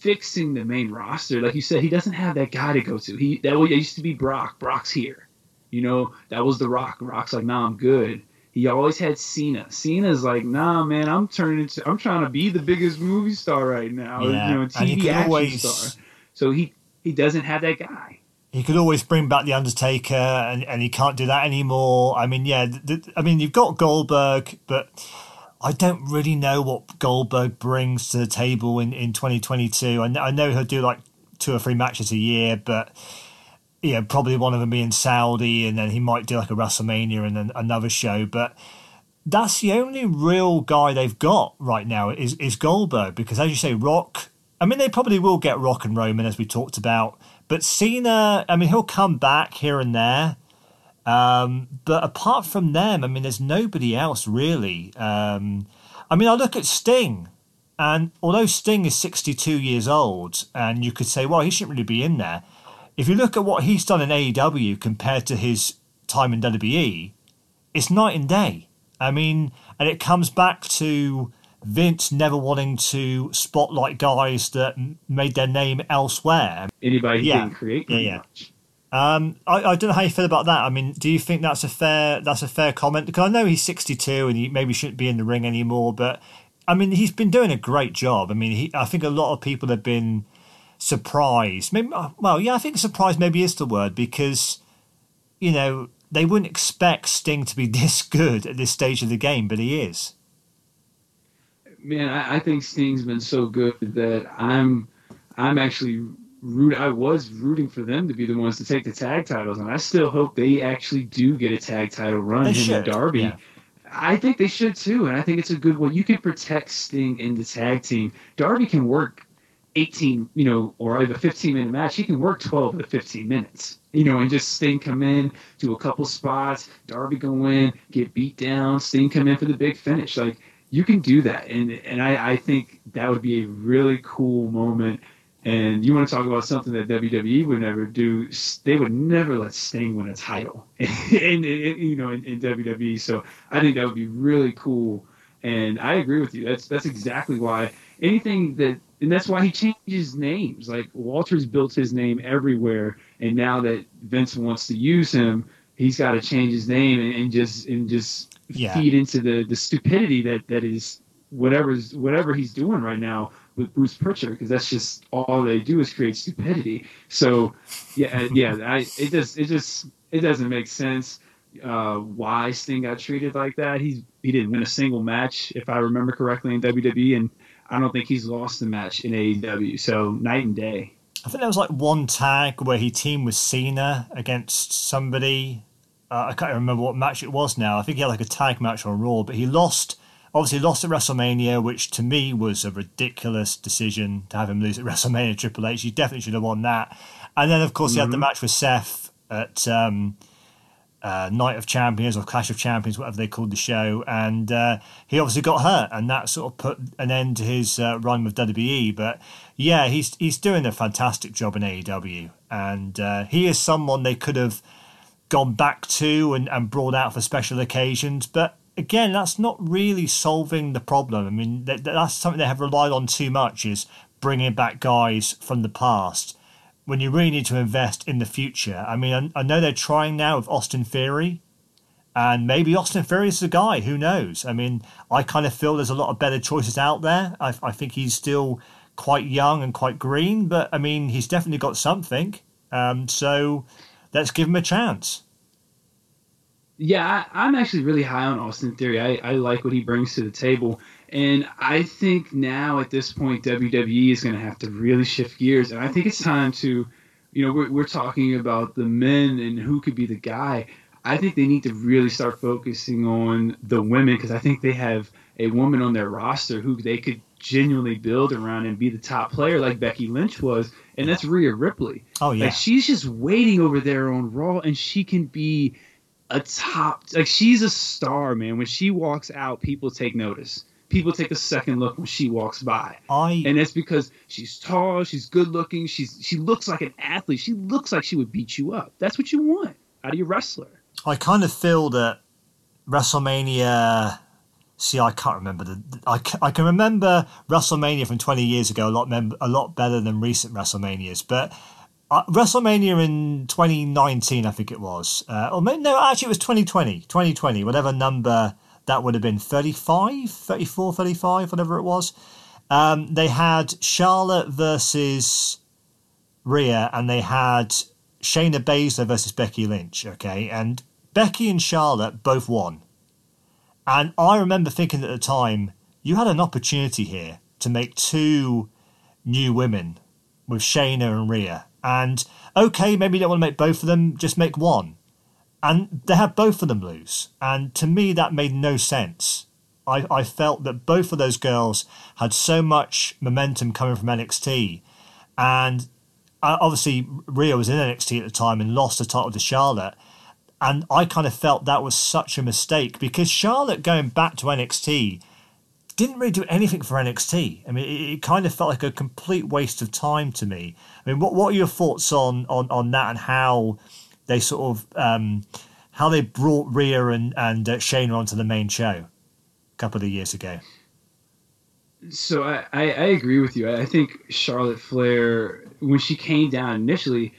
fixing the main roster, like you said, he doesn't have that guy to go to. He that used to be Brock. Brock's here. You know, that was the Rock. Rock's like, nah, I'm good. He always had Cena. Cena's like, nah, man, I'm turning into, I'm trying to be the biggest movie star right now. Yeah. You know, TV action always... star. So he he doesn't have that guy he could always bring back the Undertaker, and, and he can't do that anymore. I mean, yeah, I mean you've got Goldberg, but I don't really know what Goldberg brings to the table in, in 2022. I, I know he'll do like two or three matches a year, but yeah, probably one of them being Saudi, and then he might do like a WrestleMania and then another show. But that's the only real guy they've got right now is is Goldberg because, as you say, Rock. I mean, they probably will get Rock and Roman as we talked about but Cena, I mean, he'll come back here and there. Um, but apart from them, I mean, there's nobody else really. Um, I mean, I look at Sting, and although Sting is 62 years old, and you could say, well, he shouldn't really be in there. If you look at what he's done in AEW compared to his time in WWE, it's night and day. I mean, and it comes back to Vince never wanting to spotlight guys that made their name elsewhere. Anybody yeah. didn't create. Yeah, yeah. Um, I, I don't know how you feel about that. I mean, do you think that's a fair that's a fair comment? Because I know he's sixty two and he maybe shouldn't be in the ring anymore, but I mean, he's been doing a great job. I mean, he, I think a lot of people have been surprised. Maybe, well, yeah, I think surprised maybe is the word because you know they wouldn't expect Sting to be this good at this stage of the game, but he is man, I, I, think Sting's been so good that I'm I'm actually root. I was rooting for them to be the ones to take the tag titles, and I still hope they actually do get a tag title run. They him should. and Darby. Yeah. I think they should too, and I think it's a good one. You can protect Sting in the tag team. Darby can work 18, you know, or even a 15 minute match. He can work 12 to 15 minutes, you know, and just Sting come in, do a couple spots, Darby go in, get beat down, Sting come in for the big finish. Like you can do that, and and I, I think that would be a really cool moment. And you want to talk about something that WWE would never do? They would never let Sting win a title, in, in, you know, in, in WWE. So I think that would be really cool. And I agree with you. That's that's exactly why anything that and that's why he changes names. Like Walter's built his name everywhere, and now that Vince wants to use him, he's got to change his name and, and just and just yeah. feed into the the stupidity that that is whatever's whatever he's doing right now with Bruce Pritchard because that's just all they do is create stupidity. So yeah, yeah, I, it just it just it doesn't make sense uh, why Sting got treated like that. He's he didn't win a single match if I remember correctly in WWE, and I don't think he's lost a match in AEW. So night and day. I think there was like one tag where he teamed with Cena against somebody. Uh, I can't remember what match it was now. I think he had like a tag match on Raw, but he lost. Obviously, lost at WrestleMania, which to me was a ridiculous decision to have him lose at WrestleMania Triple H. He definitely should have won that. And then, of course, mm-hmm. he had the mm-hmm. match with Seth at um, uh, Night of Champions or Clash of Champions, whatever they called the show, and uh, he obviously got hurt, and that sort of put an end to his uh, run with WWE. But yeah, he's he's doing a fantastic job in AEW, and uh, he is someone they could have gone back to and, and brought out for special occasions. But again, that's not really solving the problem. I mean, that, that's something they have relied on too much is bringing back guys from the past when you really need to invest in the future. I mean, I, I know they're trying now with Austin Theory, and maybe Austin Theory is the guy. Who knows? I mean, I kind of feel there's a lot of better choices out there. I, I think he's still quite young and quite green, but I mean, he's definitely got something. Um, so let's give him a chance. Yeah, I, am actually really high on Austin Theory. I, I like what he brings to the table. And I think now at this point, WWE is going to have to really shift gears. And I think it's time to, you know, we're, we're talking about the men and who could be the guy. I think they need to really start focusing on the women because I think they have a woman on their roster who they could genuinely build around and be the top player like Becky Lynch was, and that's Rhea Ripley. Oh yeah, like she's just waiting over there on Raw, and she can be a top. Like she's a star, man. When she walks out, people take notice people take a second look when she walks by. I and it's because she's tall, she's good looking, she's she looks like an athlete. She looks like she would beat you up. That's what you want out of your wrestler. I kind of feel that WrestleMania. See, I can't remember the. I, I can remember WrestleMania from 20 years ago a lot mem- a lot better than recent WrestleManias, but. Uh, WrestleMania in 2019, I think it was. Uh, or no, actually, it was 2020. 2020, whatever number that would have been 35, 34, 35, whatever it was. Um, they had Charlotte versus Rhea, and they had Shayna Baszler versus Becky Lynch. Okay, and Becky and Charlotte both won. And I remember thinking at the time, you had an opportunity here to make two new women with Shayna and Rhea. And okay, maybe you don't want to make both of them, just make one and they had both of them lose. And to me, that made no sense. I, I felt that both of those girls had so much momentum coming from NXT. And uh, obviously, Rhea was in NXT at the time and lost the title to Charlotte. And I kind of felt that was such a mistake because Charlotte going back to NXT didn't really do anything for NXT. I mean, it, it, kind of felt like a complete waste of time to me. I mean, what, what are your thoughts on, on, on that and how they sort of um, how they brought Rhea and and uh, onto the main show a couple of years ago. So I, I, I agree with you. I think Charlotte Flair when she came down initially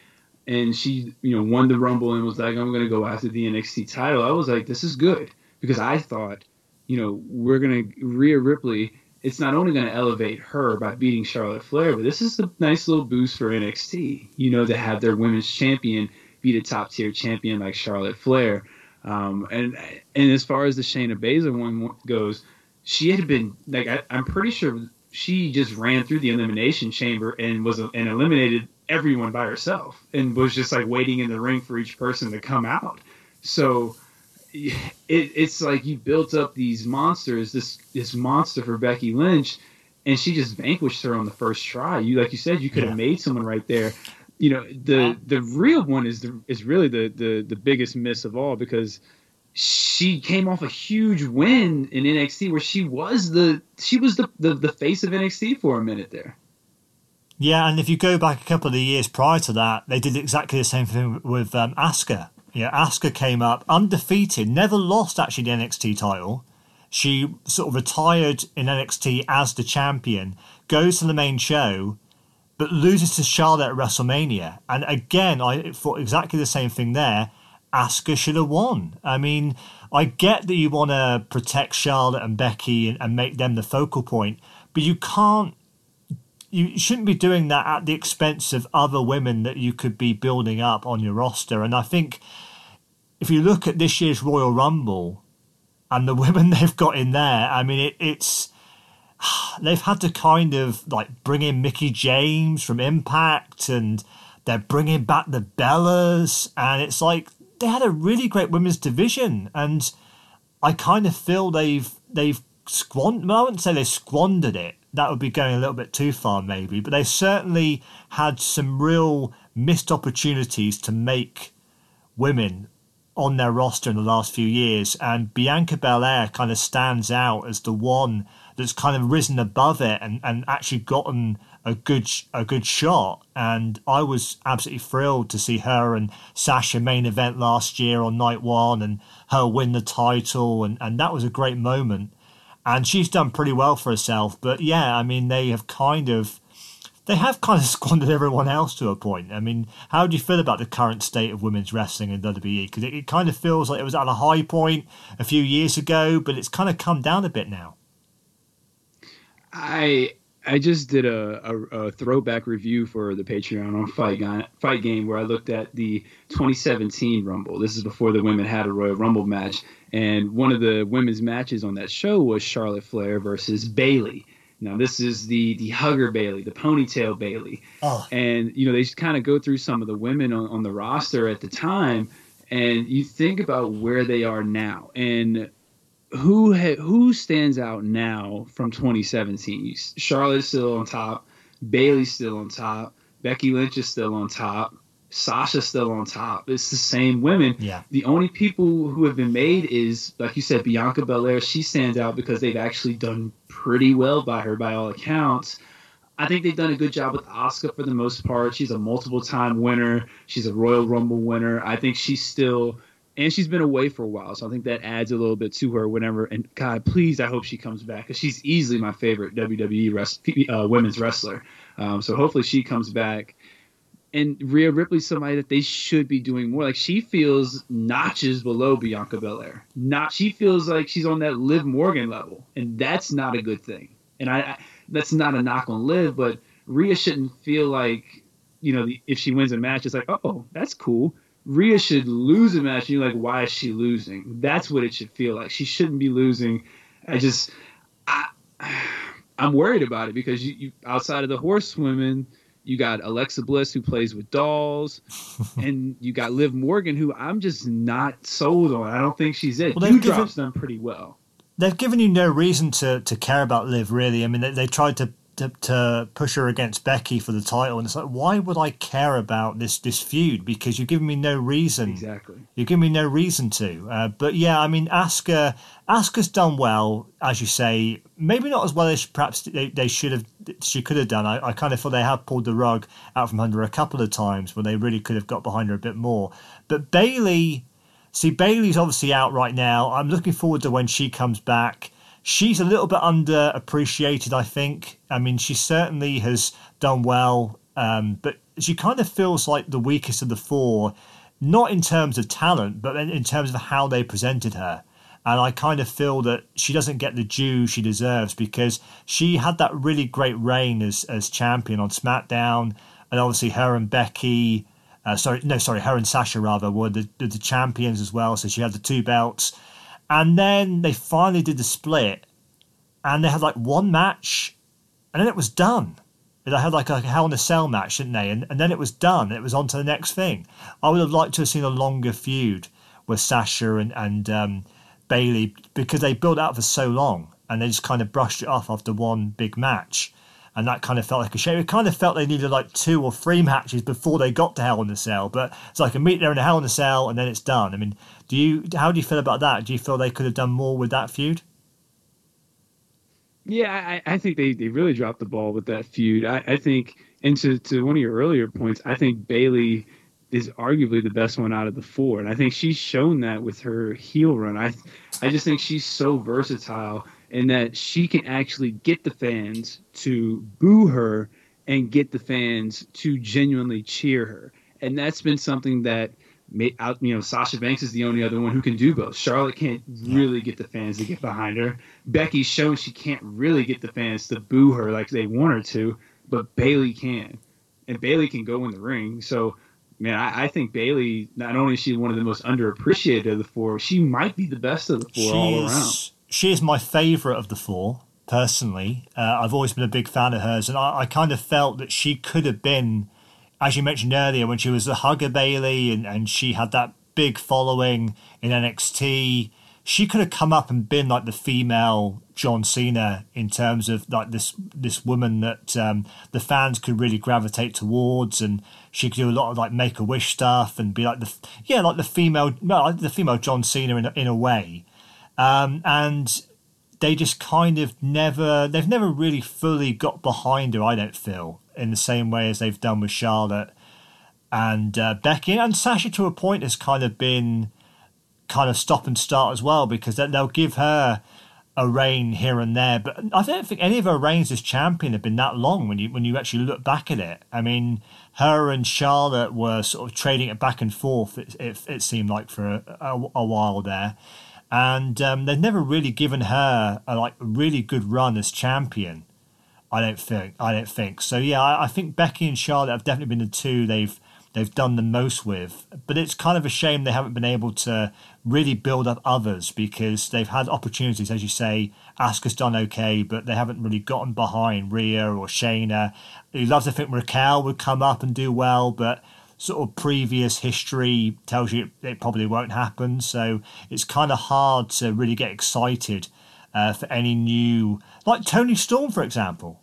and she you know won the Rumble and was like I'm going to go after the NXT title. I was like this is good because I thought you know we're going to Rhea Ripley. It's not only going to elevate her by beating Charlotte Flair, but this is a nice little boost for NXT. You know to have their women's champion beat a top tier champion like Charlotte Flair. Um, and and as far as the Shayna Baszler one goes, she had been like I, am pretty sure she just ran through the elimination chamber and was and eliminated everyone by herself and was just like waiting in the ring for each person to come out. So it, it's like you built up these monsters, this this monster for Becky Lynch, and she just vanquished her on the first try. You like you said, you could have yeah. made someone right there you know the the real one is the, is really the, the the biggest miss of all because she came off a huge win in NXT where she was the she was the, the, the face of NXT for a minute there. Yeah, and if you go back a couple of years prior to that, they did exactly the same thing with um, Asuka. Yeah, Asuka came up undefeated, never lost actually the NXT title. She sort of retired in NXT as the champion, goes to the main show, but loses to Charlotte at WrestleMania. And again, I thought exactly the same thing there. Asuka should have won. I mean, I get that you want to protect Charlotte and Becky and, and make them the focal point, but you can't. You shouldn't be doing that at the expense of other women that you could be building up on your roster. And I think if you look at this year's Royal Rumble and the women they've got in there, I mean, it, it's they've had to kind of like bring in Mickie James from Impact and they're bringing back the Bellas and it's like they had a really great women's division and I kind of feel they've they've squandered I wouldn't say they squandered it that would be going a little bit too far maybe but they certainly had some real missed opportunities to make women on their roster in the last few years and Bianca Belair kind of stands out as the one that's kind of risen above it and, and actually gotten a good a good shot. And I was absolutely thrilled to see her and Sasha main event last year on night one and her win the title and, and that was a great moment. And she's done pretty well for herself. But yeah, I mean they have kind of they have kind of squandered everyone else to a point. I mean, how do you feel about the current state of women's wrestling in WWE? Because it, it kind of feels like it was at a high point a few years ago, but it's kind of come down a bit now. I I just did a, a, a, throwback review for the Patreon on Fight, Fight Game where I looked at the 2017 Rumble. This is before the women had a Royal Rumble match, and one of the women's matches on that show was Charlotte Flair versus Bayley. Now this is the the hugger Bayley, the ponytail Bayley, oh. Ah. and you know they kind of go through some of the women on, on the roster at the time, and you think about where they are now, and who ha- who stands out now from 2017? Charlotte's still on top, Bayley's still on top, Becky Lynch is still on top, Sasha's still on top. It's the same women. Yeah. The only people who have been made is, like you said, Bianca Belair. She stands out because they've actually done pretty well by her, by all accounts. I think they've done a good job with Asuka for the most part. She's a multiple time winner. She's a Royal Rumble winner. I think she's still and she's been away for a while, so I think that adds a little bit to her. Whenever and God, please, I hope she comes back because she's easily my favorite WWE rest, uh, women's wrestler. Um, so hopefully she comes back. And Rhea Ripley's somebody that they should be doing more. Like she feels notches below Bianca Belair. Not she feels like she's on that Liv Morgan level, and that's not a good thing. And I, I that's not a knock on Liv, but Rhea shouldn't feel like you know if she wins a match, it's like oh that's cool Rhea should lose a match, and you're like, why is she losing? That's what it should feel like. She shouldn't be losing. I just, I, I'm worried about it because you, you outside of the horsewomen, you got Alexa Bliss who plays with dolls, and you got Liv Morgan who I'm just not sold on. I don't think she's it. Well, Doudrop's done pretty well. They've given you no reason to to care about Liv really. I mean, they, they tried to to, to, push her against Becky for the title, and it's like, why would I care about this this feud? Because you've given me no reason. Exactly. You've given me no reason to. Uh, but yeah, I mean, Asuka, Asuka's done well, as you say. Maybe not as well as perhaps they, they should have. She could have done. I, I kind of thought they have pulled the rug out from under a couple of times when they really could have got behind her a bit more. But Bayley, see, Bayley's obviously out right now. I'm looking forward to when she comes back she's a little bit underappreciated, I think. I mean, she certainly has done well, um, but she kind of feels like the weakest of the four, not in terms of talent, but in terms of how they presented her. And I kind of feel that she doesn't get the due she deserves because she had that really great reign as, as champion on SmackDown. And obviously, her and Becky, uh, sorry, no, sorry, her and Sasha rather were the, the champions as well. So she had the two belts and then they finally did the split, and they had like one match, and then it was done. They had like a Hell in a Cell match, didn't they? And, and then it was done. It was on to the next thing. I would have liked to have seen a longer feud with Sasha and, and um, Bayley because they built out for so long and they just kind of brushed it off after one big match and that kind of felt like a shame. It kind of felt they needed like two or three matches before they got to Hell in a Cell, but it's like a meet there in a Hell in a Cell and then it's done. I mean, do you how do you feel about that? Do you feel they could have done more with that feud? Yeah, I, I think they, they really dropped the ball with that feud. I, I think, and to, to one of your earlier points, I think Bayley is arguably the best one out of the four, and I think she's shown that with her heel run. I I just think she's so versatile in that she can actually get the fans to boo her and get the fans to genuinely cheer her. And that's been something that out you know Sasha Banks is the only other one who can do both. Charlotte can't really get the fans to get behind her. Becky's shown she can't really get the fans to boo her like they want her to, but Bayley can. And Bayley can go in the ring. So man, I, I, think Bayley not only is she one of the most underappreciated of the four, she might be the best of the four She's, all around she is my favourite of the four. personally. Uh, I've always been a big fan of hers, and I, I, kind of felt that she could have been, as you mentioned earlier, when she was the Hugger Bayley and, and she had that big following in NXT. She could have come up and been like the female John Cena in terms of like this this woman that um, the fans could really gravitate towards, and she could do a lot of like make a wish stuff and be like the yeah like the female like the female John Cena in a, in a way, um, and they just kind of never they've never really fully got behind her. I don't feel in the same way as they've done with Charlotte and uh, Becky and Sasha to a point has kind of been kind of stop and start as well because they'll give her a reign here and there. But I don't think any of her reigns as champion have been that long when you when you actually look back at it. I mean, her and Charlotte were sort of trading it back and forth. It it, it seemed like for a, a, a while there, and um, they've never really given her a like really good run as champion. I don't think. I don't think so. Yeah, I, I think Becky and Charlotte have definitely been the two they've they've done the most with. But it's kind of a shame they haven't been able to really build up others because they've had opportunities, as you say. Asuka's done okay, but they haven't really gotten behind Rhea or Shayna. You'd love to think Raquel would come up and do well, but sort of previous history tells you it probably won't happen. So it's kind of hard to really get excited uh, for any new, like Toni Storm, for example.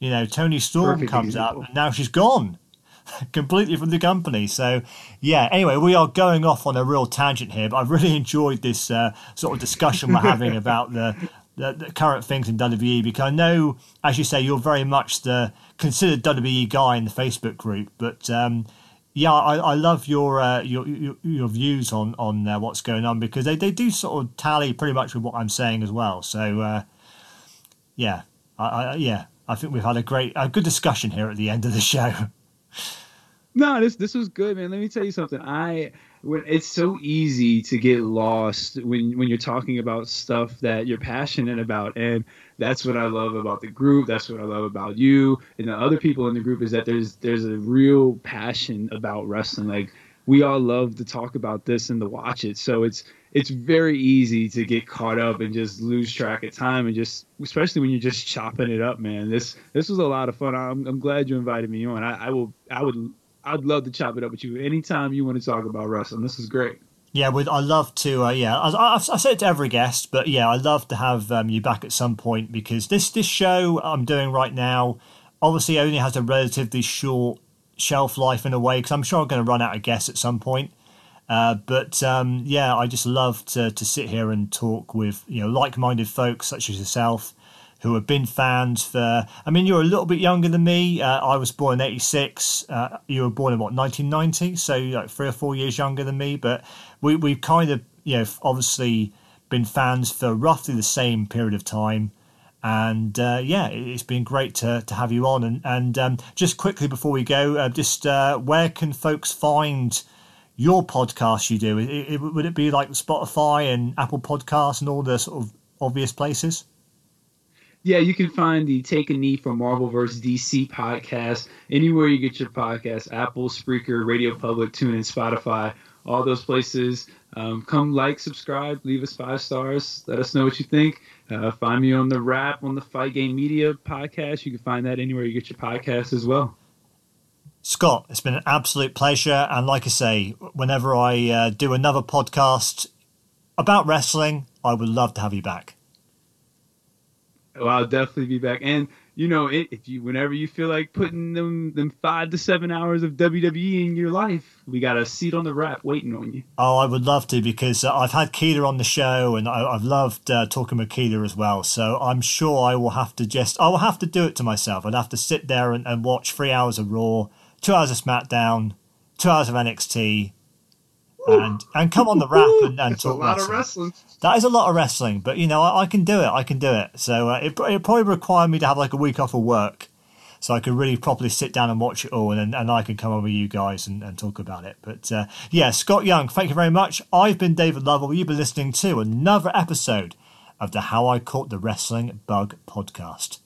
You know, Toni Storm Perfect comes example. up and now she's gone completely from the company. So, yeah, anyway, we are going off on a real tangent here, but I've really enjoyed this uh, sort of discussion we're having about the, the, the, current things in WWE because I know, as you say, you're very much the considered WWE guy in the Facebook group, but. Um, yeah, I, I love your, uh, your, your your views on on uh, what's going on because they, they do sort of tally pretty much with what I'm saying as well. So uh, yeah, I, I, yeah, I think we've had a great a good discussion here at the end of the show. No, this this was good, man. Let me tell you something. I when it's so easy to get lost when when you're talking about stuff that you're passionate about, and that's what I love about the group. That's what I love about you and the other people in the group is that there's there's a real passion about wrestling. Like we all love to talk about this and to watch it. So it's it's very easy to get caught up and just lose track of time and just especially when you're just chopping it up, man. This this was a lot of fun. I'm, I'm glad you invited me on. I, I will I would I'd love to chop it up with you anytime you want to talk about wrestling. This is great. Yeah, with I love to. Uh, yeah, I, I say it to every guest, but yeah, I love to have um, you back at some point because this this show I'm doing right now obviously only has a relatively short shelf life in a way because I'm sure I'm going to run out of guests at some point. Uh, but um, yeah, I just love to to sit here and talk with you know like minded folks such as yourself who have been fans for. I mean, you're a little bit younger than me. Uh, I was born in '86. Uh, you were born in what 1990, so like three or four years younger than me. But we we've kind of you know obviously been fans for roughly the same period of time. And uh, yeah, it's been great to, to have you on. And, and um, just quickly before we go, uh, just where can folks find your podcast you do? It, it, would it be like Spotify and Apple Podcasts and all the sort of obvious places? Yeah, you can find the Take a Knee for Marvel vs. DC podcast anywhere you get your podcast Apple, Spreaker, Radio Public, TuneIn, Spotify, all those places. Um, come like, subscribe, leave us five stars. Let us know what you think. Uh, find me on the Wrap on the Fight Game Media podcast. You can find that anywhere you get your podcast as well. Scott, it's been an absolute pleasure. And like I say, whenever I uh, do another podcast about wrestling, I would love to have you back. Well, I'll definitely be back. And you know, if you whenever you feel like putting them them five to seven hours of WWE in your life, we got a seat on the Wrap waiting on you. Oh, I would love to because uh, I've had Keela on the show and I, have loved uh, talking with Keela as well. So I'm sure I will have to just I will have to do it to myself. I'd have to sit there and, and watch three hours of Raw, two hours of SmackDown, two hours of NXT, and and come on the Wrap and, and talk a lot wrestling. of wrestling. That is a lot of wrestling, but you know I, I can do it. I can do it. So uh, it it probably require me to have like a week off of work, so I can really properly sit down and watch it all, and and I can come over you guys and, and talk about it. But uh, yeah, Scott Young, thank you very much. I've been David Lovell. You've been listening to another episode of the How I Caught the Wrestling Bug podcast.